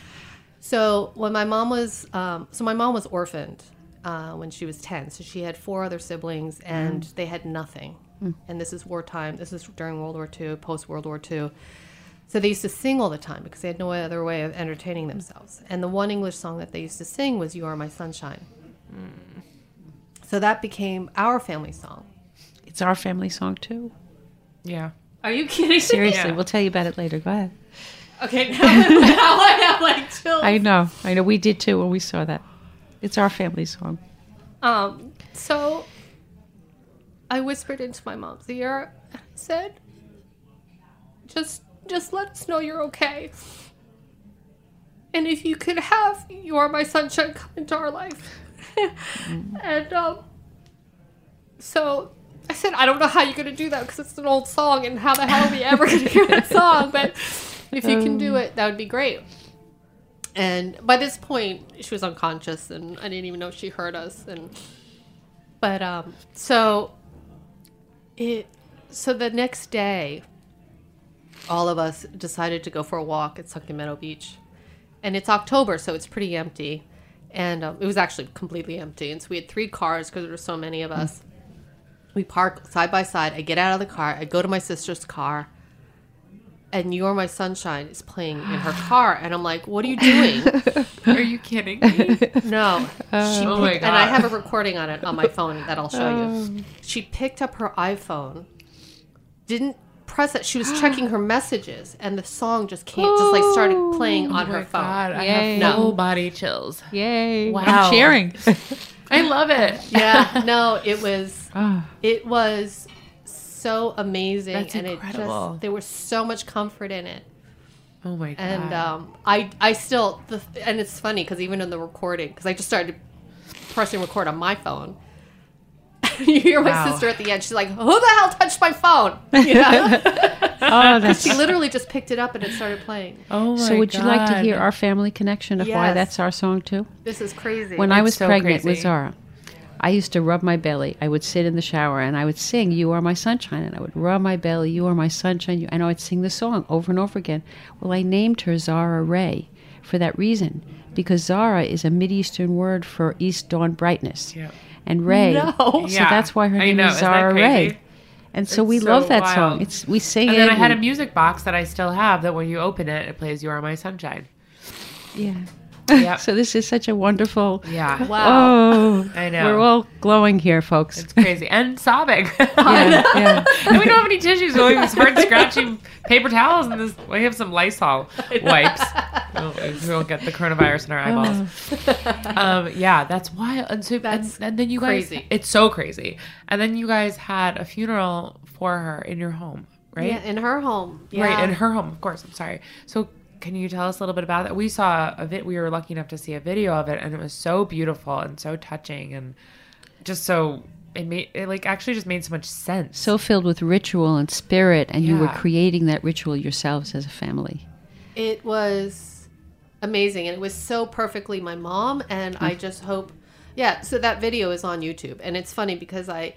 So when my mom was, um, so my mom was orphaned uh, when she was ten. So she had four other siblings, and mm. they had nothing. Mm. And this is wartime. This is during World War II, post World War II. So they used to sing all the time because they had no other way of entertaining themselves. And the one English song that they used to sing was "You Are My Sunshine." So that became our family song. It's our family song too. Yeah. Are you kidding? Seriously, Yeah. we'll tell you about it later. Go ahead. Okay, now, now I have like chills. I know. I know. We did too when we saw that. It's our family song. Um, so I whispered into my mom's ear and I said, just just let us know you're okay. And if you could have You Are My Sunshine come into our life. and um, so I said, I don't know how you're going to do that because it's an old song, and how the hell are we ever going to hear that song? But if you can do it, that would be great. And by this point, she was unconscious, and I didn't even know she heard us. And but um, so it so the next day, all of us decided to go for a walk at Sunken Meadow Beach, and it's October, so it's pretty empty, and um, it was actually completely empty. And so we had three cars because there were so many of us. We park side by side. I get out of the car. I go to my sister's car and You're My Sunshine is playing in her car, and I'm like, "What are you doing?" Are you kidding me? No, she Oh my picked- and I have a recording on it on my phone that I'll show you. She picked up her iPhone, didn't press it. She was checking her messages, and the song just came, just like started playing on her phone. Oh God, I have full No. body chills. Yay. Wow. I'm cheering. I love it. Yeah, no, it was Ah. it was so amazing, That's and it incredible. just there was so much comfort in it. Oh my god. and um, I I still the, and it's funny because even in the recording because I just started pressing record on my phone. you hear my Wow. sister at the end. She's like, "Who the hell touched my phone?" You know? Oh, that's she literally just picked it up and it started playing. oh my So would you like to hear our family connection of why that's our song too? This is crazy. When I was so pregnant with. Zara, I used to rub my belly. I would sit in the shower and I would sing "You Are My Sunshine," and I would rub my belly. You are my sunshine. You, and I would sing the song over and over again. Well, I named her Zara Ray for that reason because Zara is a Mideastern word for East Dawn brightness, Yeah. And Ray. No. So Yeah, that's why her I name know, is isn't Zara crazy? Ray. And so It's we so love that song. It's we sing And it. And then I had a music box that I still have that when you open it, it plays "You Are My Sunshine." yeah. Yep. So this is such a wonderful. Yeah. wow. Oh, I know. We're all glowing here, folks. It's crazy and sobbing. yeah, yeah. and we don't have any tissues. So we start scratching paper towels and this. We have some Lysol wipes. We'll, we won't get the coronavirus in our eyeballs. um, yeah, that's wild. And so, That's and, and then you guys, crazy. it's so crazy. And then you guys had a funeral for her in your home, right? Yeah, in her home. Yeah. Right, in her home, of course. I'm sorry. So, can you tell us a little bit about that? We saw a bit. We were lucky enough to see a video of it, and it was so beautiful and so touching, and just so it made it like actually just made so much sense. so filled with ritual and spirit, and you were creating that ritual yourselves as a family. It was amazing, and it was so perfectly my mom. And I mm. just hope, yeah. So that video is on YouTube, and it's funny because I,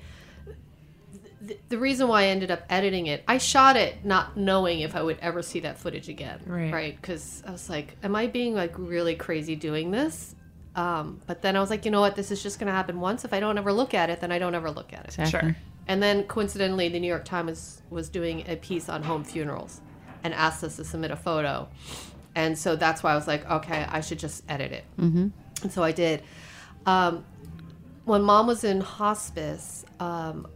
th- the reason why I ended up editing it, I shot it not knowing if I would ever see that footage again, Right. Right? Because I was like, am I being like really crazy doing this? Um, but then I was like, you know what? This is just going to happen once. If I don't ever look at it, then I don't ever look at it. Exactly. Sure. And then coincidentally, the New York Times was doing a piece on home funerals and asked us to submit a photo. And so that's why I was like, okay, I should just edit it. Mm-hmm. And so I did. Um, when mom was in hospice, um,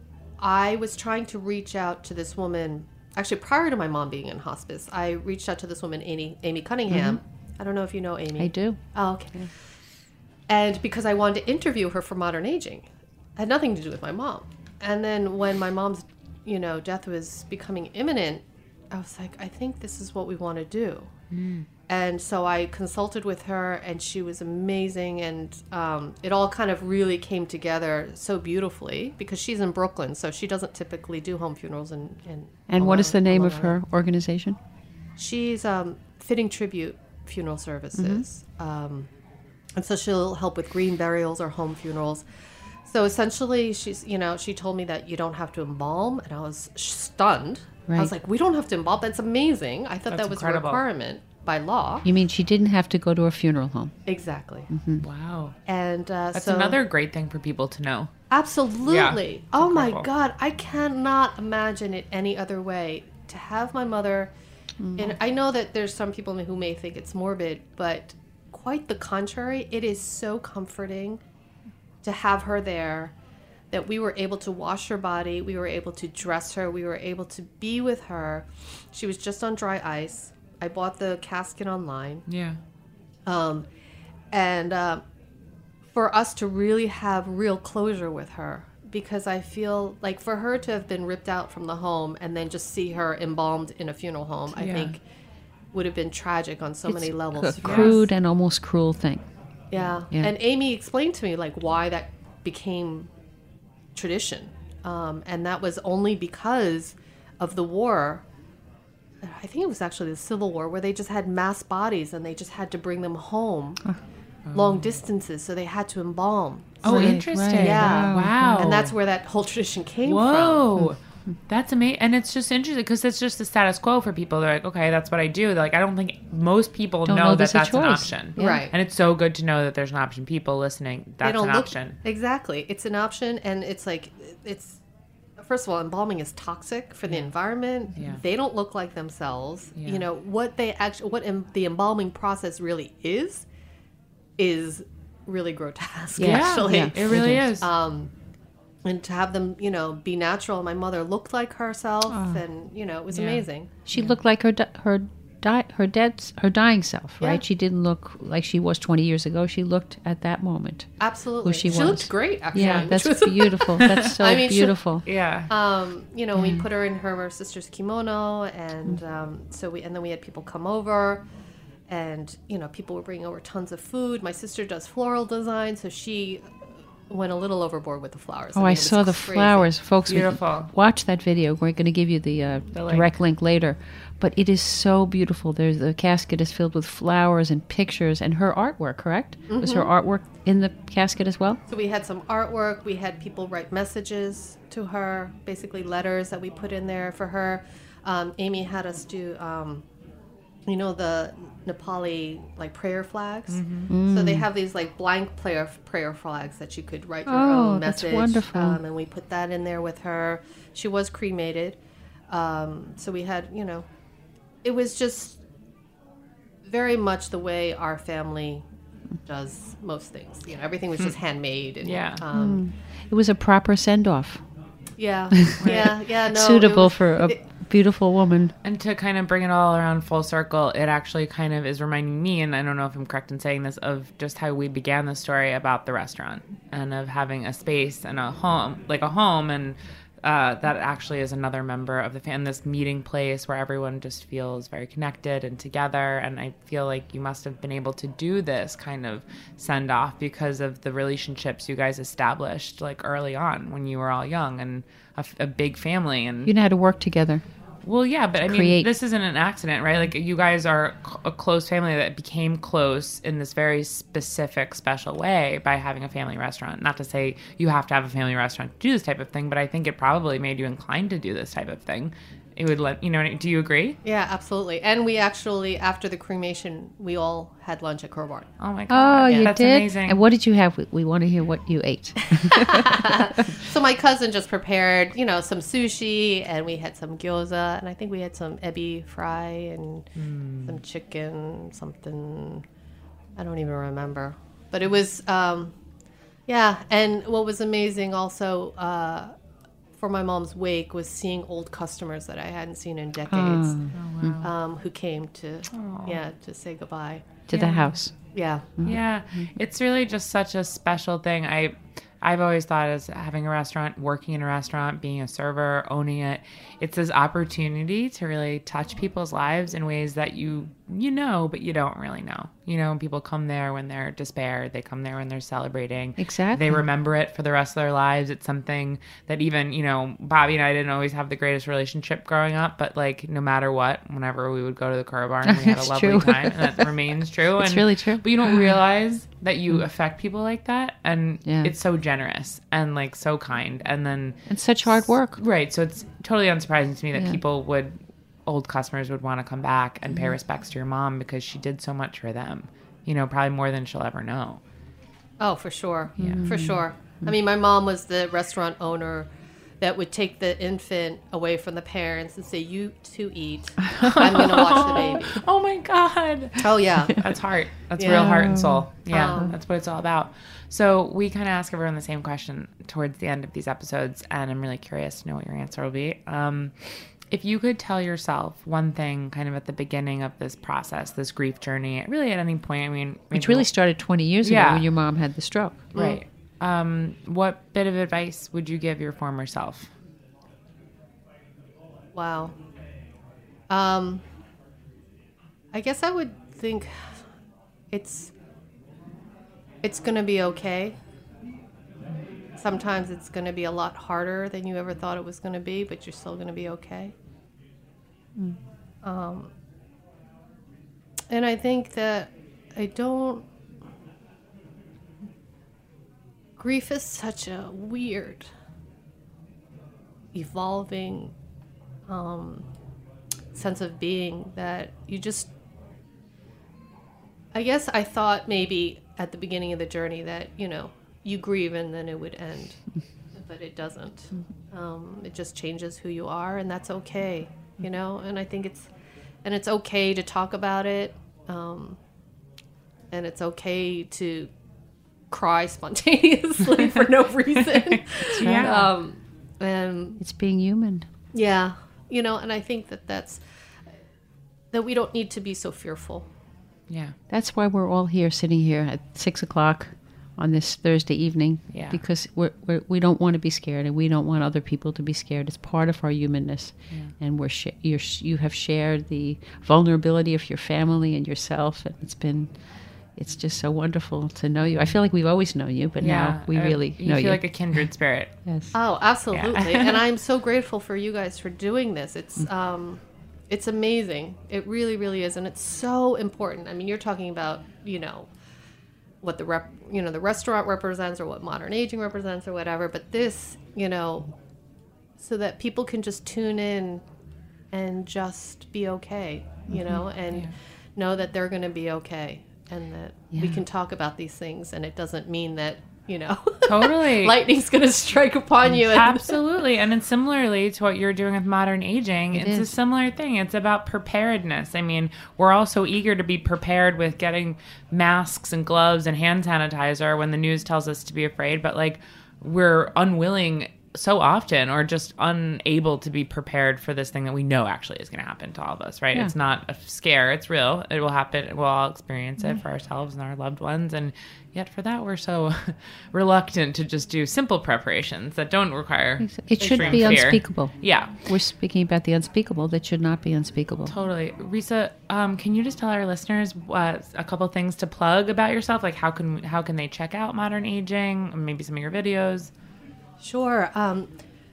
I was trying to reach out to this woman. Actually, prior to my mom being in hospice, I reached out to this woman, Amy, Amy Cunningham. Mm-hmm. I don't know if you know Amy. I do. Oh, okay. And because I wanted to interview her for modern aging, had nothing to do with my mom. And then when my mom's, you know, death was becoming imminent, I was like, I think this is what we want to do. Mm. And so I consulted with her, and she was amazing. And um, it all kind of really came together so beautifully because she's in Brooklyn, so she doesn't typically do home funerals. In, in And what is the name of her organization? She's um, fitting tribute funeral services. Um, and so she'll help with green burials or home funerals. So essentially, she's, you know, she told me that you don't have to embalm, and I was stunned. Right. I was like, we don't have to embalm. That's amazing. I thought That's that was incredible. a requirement by law. You mean she didn't have to go to a funeral home? Exactly. Wow, And uh, that's so another great thing for people to know. Absolutely. it's oh my. God. I cannot imagine it any other way. To have my mother, and I know that there's some people who may think it's morbid, but quite the contrary. It is so comforting to have her there that we were able to wash her body, we were able to dress her, we were able to be with her. She was just on dry ice. I bought the casket online Yeah, um, and uh, for us to really have real closure with her because I feel like for her to have been ripped out from the home and then just see her embalmed in a funeral home, I think would have been tragic on so many It's levels. a crude and almost cruel thing. Yeah. Yeah. And Amy explained to me like why that became tradition. Um, and that was only because of the war. I think it was actually the Civil War where they just had mass bodies and they just had to bring them home long oh. distances. So they had to embalm. Oh, Right, interesting. right. Yeah. Wow. And that's where that whole tradition came from. Whoa. Hmm. That's amazing. And it's just interesting because it's just the status quo for people. They're like, okay, that's what I do. They're like, I don't think most people know, know that there's a that's an option. Yeah. Right. And it's so good to know that there's an option. People listening, that's an look option. exactly it's an option and it's like it's first of all embalming is toxic for the environment Yeah. they don't look like themselves Yeah. you know what they actually what em- the embalming process really is is really grotesque Yeah. actually Yeah. It really is. um and to have them you know be natural my mother looked like herself and you know it was Yeah. amazing She looked like her di- her di- her dead her dying self, right? Yeah. She didn't look like she was 20 years ago. She looked at that moment. absolutely she she, was. looked great actually Yeah, that's was- beautiful. That's so I mean, she- beautiful. yeah. um, you know, we put her in her sister's kimono, and um, so we and then we had people come over, and you know, people were bringing over tons of food. My sister does floral design, so she went a little overboard with the flowers. Oh, mean, I saw the crazy. flowers, folks. Beautiful. Watch that video. We're going to give you the, uh, The link. direct link later. But it is so beautiful. There's the casket is filled with flowers and pictures and her artwork. Correct? Was her Mm-hmm. artwork in the casket as well? So we had some artwork. We had people write messages to her, basically letters that we put in there for her. Um, Amy had us do, um, you know, the Nepali like prayer flags. So they have these like blank prayer prayer flags that you could write your Oh, own that's message. wonderful. Um, and we put that in there with her. She was cremated, um, so we had, you know, it was just very much the way our family does most things. You know, everything was just handmade and Yeah. um, It was a proper send off, yeah, yeah, yeah. No, suitable was- for a it- beautiful woman. And to kind of bring it all around full circle, it actually kind of is reminding me, and I don't know if I'm correct in saying this, of just how we began the story about the restaurant and of having a space and a home, like a home, and uh, that actually is another member of the fan, this meeting place where everyone just feels very connected and together. And I feel like you must have been able to do this kind of send off because of the relationships you guys established like early on when you were all young and a big family. And You know how to work together. Well, yeah, but I mean, create. this isn't an accident, right? Like, you guys are a close family that became close in this very specific, special way by having a family restaurant. Not to say you have to have a family restaurant to do this type of thing, but I think it probably made you inclined to do this type of thing. It would let you know. Do you agree? Yeah, absolutely. And we actually, after the cremation, we all had lunch at Kura Barn. Oh my god! Oh, god, you that's did? amazing. And what did you have? We, we want to hear what you ate. So my cousin just prepared, you know, some sushi, and we had some gyoza, and I think we had some ebi fry and some chicken, something. I don't even remember, but it was, um, yeah. And what was amazing also uh, for my mom's wake was seeing old customers that I hadn't seen in decades, hmm. oh, hmm. um, who came to, yeah, to say goodbye. to the house. Yeah. Mm-hmm. Yeah, mm-hmm. it's really just such a special thing. I I've always thought as having a restaurant, working in a restaurant, being a server, owning it, it's this opportunity to really touch people's lives in ways that you you know, but you don't really know. You know, people come there when they're despair they come there when they're celebrating. Exactly. They remember it for the rest of their lives. It's something that even, you know, Bobby and I didn't always have the greatest relationship growing up, but like no matter what, whenever we would go to the Kura Barn, we had a lovely true. time. And that remains true. It's and, really true. But you don't realize that you affect people like that. And Yeah. it's so generous and like so kind. And then it's such hard work. Right. So it's totally unsurprising to me that Yeah. people would, old customers would want to come back and Mm-hmm. pay respects to your mom because she did so much for them. You know, probably more than she'll ever know. Oh, for sure. Yeah. For sure. I mean, my mom was the restaurant owner that would take the infant away from the parents and say, "You two eat. I'm going to watch the baby." Oh my God. Oh yeah. That's heart. That's Yeah. real heart and soul. Yeah, Um, that's what it's all about. So we kind of ask everyone the same question towards the end of these episodes, and I'm really curious to know what your answer will be. Um, if you could tell yourself one thing, kind of at the beginning of this process, this grief journey, really at any point, I mean, Which really started 20 years ago when your mom had the stroke. right. um, what bit of advice would you give your former self? Wow. Um, I guess I would think it's it's going to be okay. Sometimes it's going to be a lot harder than you ever thought it was going to be, but you're still going to be okay. Um, and I think that I don't. Grief is such a weird, evolving um, sense of being that you just. I guess I thought maybe at the beginning of the journey that, you know, you grieve and then it would end. but it doesn't. Um, it just changes who you are, and that's okay, you know? And I think it's. And it's okay to talk about it. Um, and it's okay to cry spontaneously for no reason. Yeah. Um, and It's being human. yeah, you know, and I think that that's that we don't need to be so fearful. Yeah. That's why we're all here, sitting here at six o'clock on this Thursday evening. Yeah. Because we're, we're, we don't want to be scared, and we don't want other people to be scared. It's part of our humanness, and we're sh- you're, you have shared the vulnerability of your family and yourself, and it's been. It's just so wonderful to know you. I feel like we've always known you, but now we uh, really you know feel you. like a kindred spirit. yes. Oh, absolutely. and I'm so grateful for you guys for doing this. It's um it's amazing. It really really is and it's so important. I mean, you're talking about, you know, what the rep, you know, the restaurant represents or what modern aging represents or whatever, but this, you know, so that people can just tune in and just be okay, you mm-hmm. know, and know that they're going to be okay and that we can talk about these things and it doesn't mean that, you know, Totally. lightning's to strike upon you and Absolutely. And it's similarly to what you're doing with modern aging. it's a similar thing. It's about preparedness. I mean, we're all so eager to be prepared with getting masks and gloves and hand sanitizer when the news tells us to be afraid, but like we're unwilling so often or just unable to be prepared for this thing that we know actually is going to happen to all of us, right? Yeah. It's not a scare, it's real. It will happen. We'll all experience it for ourselves and our loved ones. And yet, for that, we're so reluctant to just do simple preparations that don't require. It should be fear. unspeakable. Yeah, We're speaking about the unspeakable that should not be unspeakable. totally. Risa, um, can you just tell our listeners uh, a couple things to plug about yourself? Like, how can how can they check out modern aging? Maybe some of your videos. Sure. Um,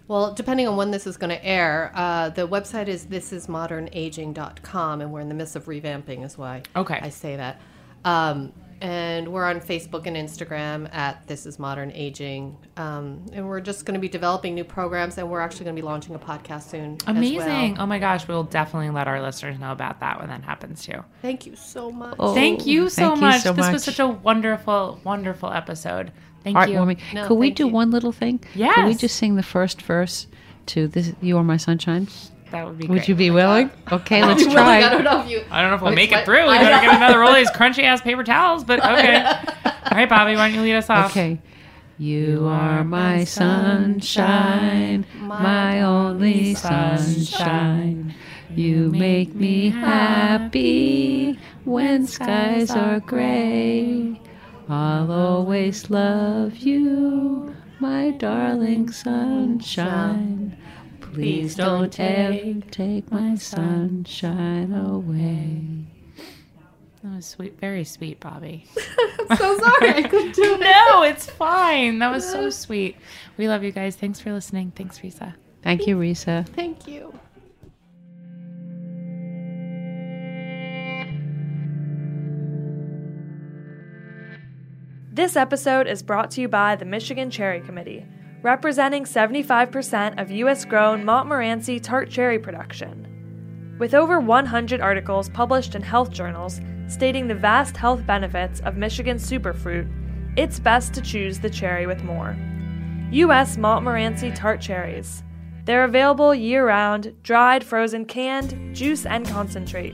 well, depending on when this is going to air, uh, the website is thisismodernaging.com, and we're in the midst of revamping, is why Okay. I say that. Um, and we're on Facebook and Instagram at This Is Modern Aging. Um, and we're just going to be developing new programs, and we're actually going to be launching a podcast soon. as Amazing! well. Oh my gosh, we'll definitely let our listeners know about that when that happens too. Thank you so much. Oh, Thank you so thank you much. so this was such a wonderful, wonderful episode. Thank you. Heartwarming. No, Could we do you. one little thing? Yeah. Could we just sing the first verse to this? You are my sunshine. That would be. Great. Would great. you be willing? Okay, let's Really, I don't know if you. I don't know if we'll It's make my- it through. We I better get another roll of these crunchy ass paper towels, but okay. All right, Bobby, why don't you lead us off? Okay. You are my sunshine, my only sunshine. You make me happy when skies are gray. I'll always love you, my darling sunshine. Please don't ever take my sunshine away. That was sweet, very sweet, Bobby. I'm so sorry. I couldn't do it. no, it's fine. That was so sweet. We love you guys. Thanks for listening. Thanks, Risa. Thank you, Risa. Thank you. This episode is brought to you by the Michigan Cherry Committee, representing 75% of U.S. grown Montmorency tart cherry production. With over 100 articles published in health journals stating the vast health benefits of Michigan superfruit, it's best to choose the cherry with more. U.S. Montmorency tart cherries. They're available year round, dried, frozen, canned, juice, and concentrate.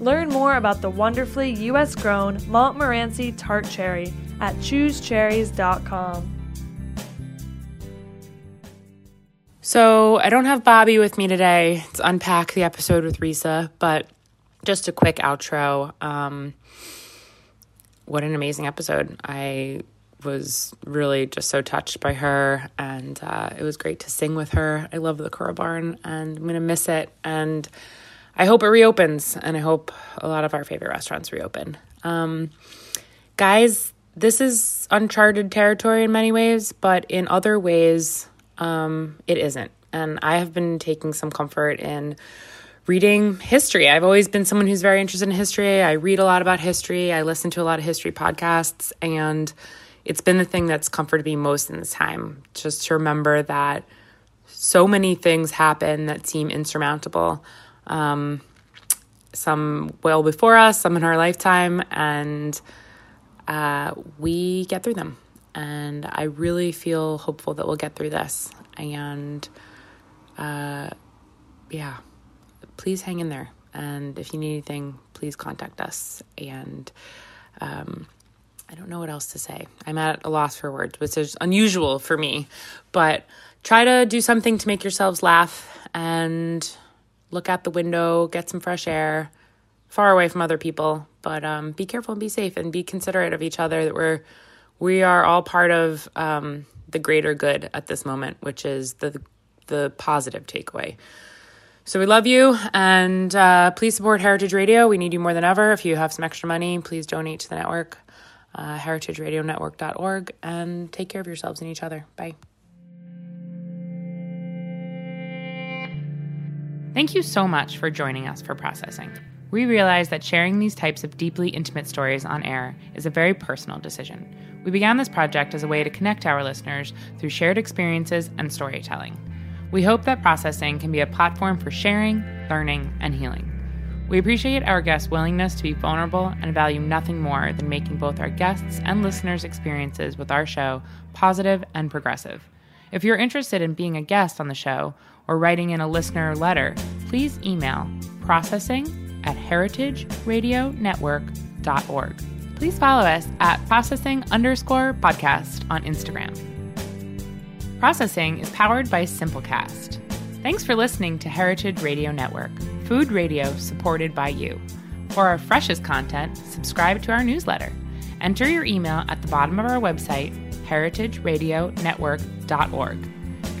Learn more about the wonderfully U.S. grown Montmorency tart cherry at choosecherries.com. So I don't have Bobby with me today to unpack the episode with Risa, but just a quick outro. Um, what an amazing episode! I was really just so touched by her, and uh, it was great to sing with her. I love the Kura Barn, and I'm gonna miss it. And I hope it reopens, and I hope a lot of our favorite restaurants reopen. Um, guys, this is uncharted territory in many ways, but in other ways, um, it isn't. And I have been taking some comfort in reading history. I've always been someone who's very interested in history. I read a lot about history. I listen to a lot of history podcasts, and it's been the thing that's comforted me most in this time. Just to remember that so many things happen that seem insurmountable. Um, some well before us, some in our lifetime, and uh, we get through them. And I really feel hopeful that we'll get through this. And uh, yeah please hang in there. And if you need anything, please contact us. And um, I don't know what else to say. I'm at a loss for words, which is unusual for me. But try to do something to make yourselves laugh and look out the window, get some fresh air, far away from other people. But um, be careful and be safe and be considerate of each other. That we're we are all part of um, the greater good at this moment, which is the the positive takeaway. So we love you and uh, please support Heritage Radio. We need you more than ever. If you have some extra money, please donate to the network, uh, heritageradionetwork.org, and take care of yourselves and each other. Bye. Thank you so much for joining us for processing. We realize that sharing these types of deeply intimate stories on air is a very personal decision. We began this project as a way to connect our listeners through shared experiences and storytelling. We hope that processing can be a platform for sharing, learning, and healing. We appreciate our guests' willingness to be vulnerable and value nothing more than making both our guests' and listeners' experiences with our show positive and progressive. If you're interested in being a guest on the show or writing in a listener letter, please email processing at heritageradionetwork.org. Please follow us at processing underscore podcast on Instagram. Processing is powered by Simplecast. Thanks for listening to Heritage Radio Network, food radio supported by you. For our freshest content, subscribe to our newsletter. Enter your email at the bottom of our website, heritageradionetwork.org.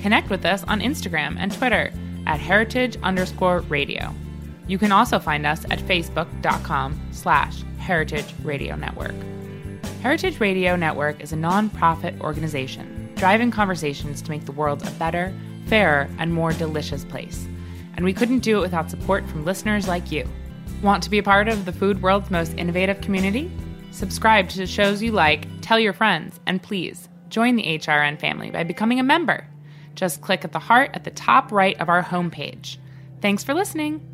Connect with us on Instagram and Twitter at heritage underscore radio. You can also find us at facebook.com slash heritage radio network. Heritage Radio Network is a nonprofit organization driving conversations to make the world a better, fairer, and more delicious place. And we couldn't do it without support from listeners like you. Want to be a part of the food world's most innovative community? Subscribe to shows you like, tell your friends, and please join the HRN family by becoming a member. Just click at the heart at the top right of our homepage. Thanks for listening.